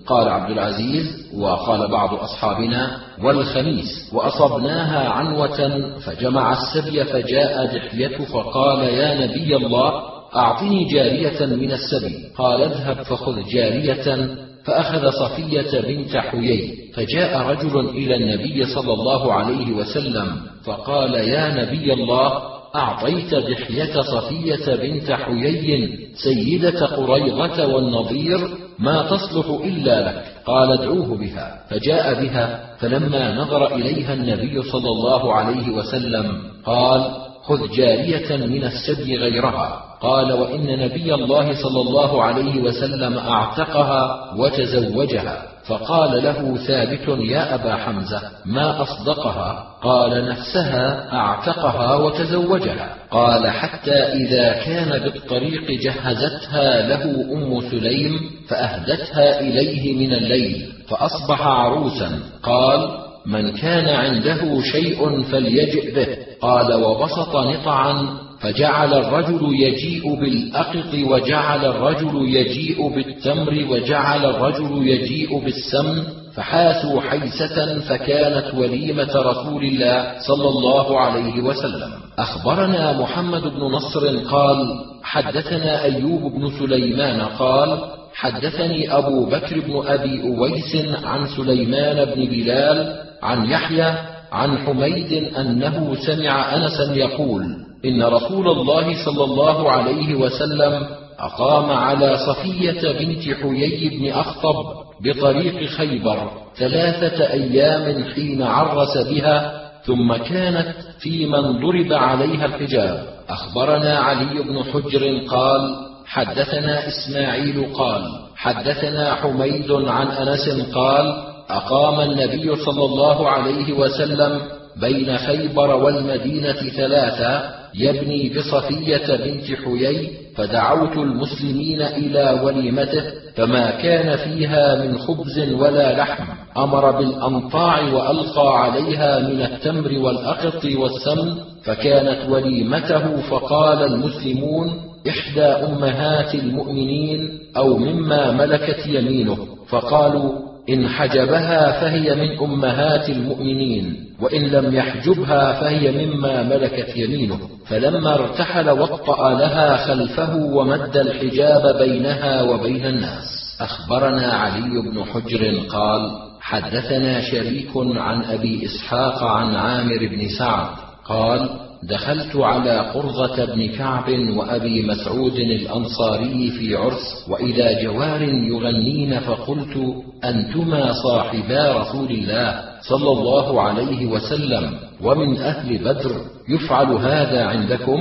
قال عبد العزيز وقال بعض أصحابنا والخميس. وأصبناها عنوة فجمع السبي فجاء دحية فقال يا نبي الله أعطني جارية من السبي. قال اذهب فخذ جارية. فأخذ صفية بنت حيي فجاء رجل إلى النبي صلى الله عليه وسلم فقال يا نبي الله أعطيت دحية صفية بنت حيي سيدة قريظة والنظير ما تصلح إلا لك. قال ادعوه بها. فجاء بها فلما نظر إليها النبي صلى الله عليه وسلم قال خذ جارية من السبي غيرها. قال وإن نبي الله صلى الله عليه وسلم أعتقها وتزوجها فقال له ثابت يا أبا حمزة ما أصدقها؟ قال نفسها أعتقها وتزوجها. قال حتى إذا كان بالطريق جهزتها له أم سليم فأهدتها إليه من الليل فأصبح عروسا. قال من كان عنده شيء فليجئ به. قال وبسط نطعا فجعل الرجل يجيء بالأقط وجعل الرجل يجيء بالتمر وجعل الرجل يجيء بالسمن فحاسوا حيسة فكانت وليمة رسول الله صلى الله عليه وسلم. أخبرنا محمد بن نصر قال: حدثنا أيوب بن سليمان قال: حدثني أبو بكر بن أبي أويس عن سليمان بن بلال عن يحيى عن حميد أنه سمع أنسا يقول: إن رسول الله صلى الله عليه وسلم أقام على صفية بنت حيي بن أخطب بطريق خيبر ثلاثة أيام حين عرس بها ثم كانت في من ضرب عليها الحجاب. أخبرنا علي بن حجر قال حدثنا إسماعيل قال حدثنا حميد عن أنس قال أقام النبي صلى الله عليه وسلم بين خيبر والمدينة ثلاثة يبني بصفية بنت حيي فدعوت المسلمين إلى وليمته فما كان فيها من خبز ولا لحم. أمر بالأنطاع وألقى عليها من التمر والأقط والسمن فكانت وليمته فقال المسلمون إحدى أمهات المؤمنين أو مما ملكت يمينه. فقالوا إن حجبها فهي من أمهات المؤمنين. وإن لم يحجبها فهي مما ملكت يمينه. فلما ارتحل وطأ لها خلفه ومد الحجاب بينها وبين الناس. أخبرنا علي بن حجر قال حدثنا شريك عن أبي إسحاق عن عامر بن سعد قال دخلت على قرظة بن كعب وأبي مسعود الأنصاري في عرس وإذا جوار يغنين فقلت أنتما صاحبا رسول الله صلى الله عليه وسلم ومن أهل بدر يفعل هذا عندكم؟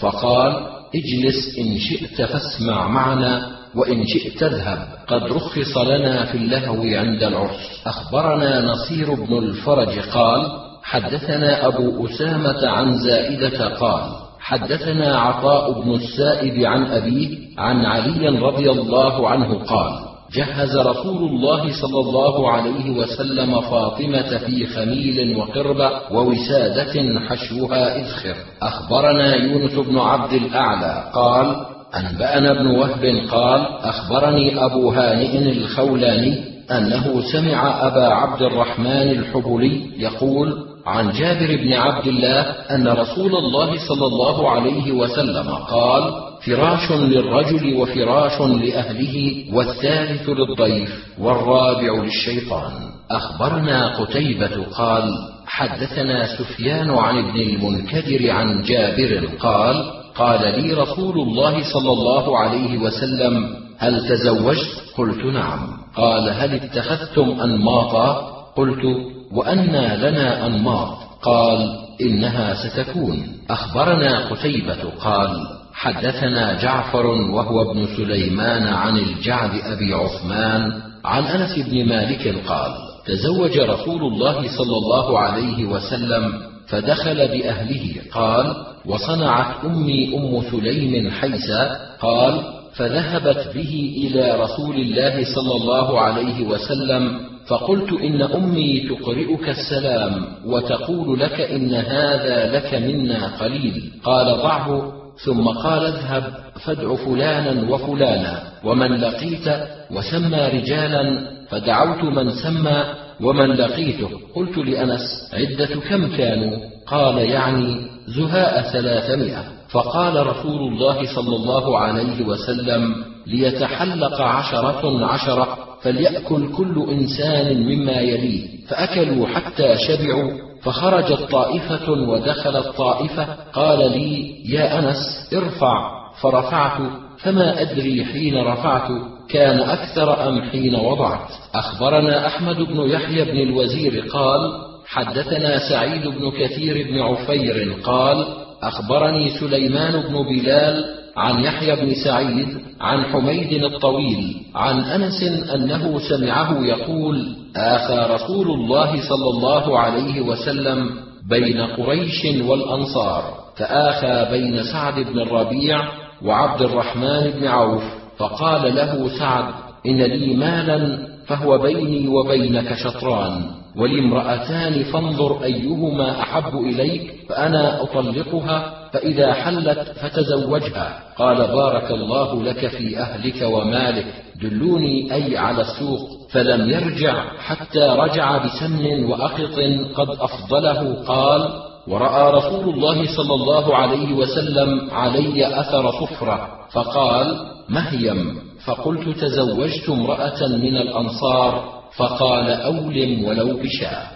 فقال اجلس إن شئت فاسمع معنا وإن شئت اذهب. قد رخص لنا في اللهو عند العرس. أخبرنا نصير بن الفرج قال حدثنا أبو أسامة عن زائدة قال حدثنا عطاء بن السائب عن أبيه عن علي رضي الله عنه قال جهز رسول الله صلى الله عليه وسلم فاطمة في خميل وقربة ووسادة حشوها إذخر أخبرنا يونس بن عبد الأعلى قال أنبأنا ابن وهب قال أخبرني أبو هانئ الخولاني أنه سمع أبا عبد الرحمن الحبلي يقول عن جابر بن عبد الله أن رسول الله صلى الله عليه وسلم قال فراش للرجل وفراش لأهله والثالث للضيف والرابع للشيطان. أخبرنا قتيبة قال حدثنا سفيان عن ابن المنكدر عن جابر قال قال لي رسول الله صلى الله عليه وسلم هل تزوجت؟ قلت نعم. قال هل اتخذتم أنماطا؟ قلت وانى لنا انماط قال إنها ستكون. أخبرنا قتيبة قال حدثنا جعفر وهو ابن سليمان عن الجعد أبي عثمان عن أنس بن مالك قال تزوج رسول الله صلى الله عليه وسلم فدخل بأهله قال وصنعت أمي أم سليم حيسا قال فذهبت به إلى رسول الله صلى الله عليه وسلم فقلت إن أمي تقرئك السلام وتقول لك إن هذا لك منا قليل. قال ضعه ثم قال اذهب فادع فلانا وفلانا ومن لقيت وسمى رجالا فدعوت من سمى ومن لقيته. قلت لأنس عدة كم كانوا؟ قال يعني زهاء ثلاثمائة. فقال رسول الله صلى الله عليه وسلم ليتحلق عشرة عشرة فليأكل كل إنسان مما يليه فأكلوا حتى شبعوا فخرجت طائفة ودخلت طائفة قال لي يا أنس ارفع فرفعت فما أدري حين رفعت كان أكثر أم حين وضعت. أخبرنا أحمد بن يحيى بن الوزير قال حدثنا سعيد بن كثير بن عفير قال أخبرني سليمان بن بلال عن يحيى بن سعيد عن حميد الطويل عن أنس أنه سمعه يقول آخى رسول الله صلى الله عليه وسلم بين قريش والأنصار فآخى بين سعد بن الربيع وعبد الرحمن بن عوف فقال له سعد إن لي مالا فهو بيني وبينك شطران. ولي امرأتان فانظر أيهما أحب إليك فأنا أطلقها فإذا حلت فتزوجها. قال بارك الله لك في أهلك ومالك دلوني أي على السوق. فلم يرجع حتى رجع بسمن وأقط قد أفضله. قال ورأى رسول الله صلى الله عليه وسلم علي أثر صفرة. فقال مهيم. فقلت تزوجت امرأة من الأنصار. فقال أولم ولو بشاء.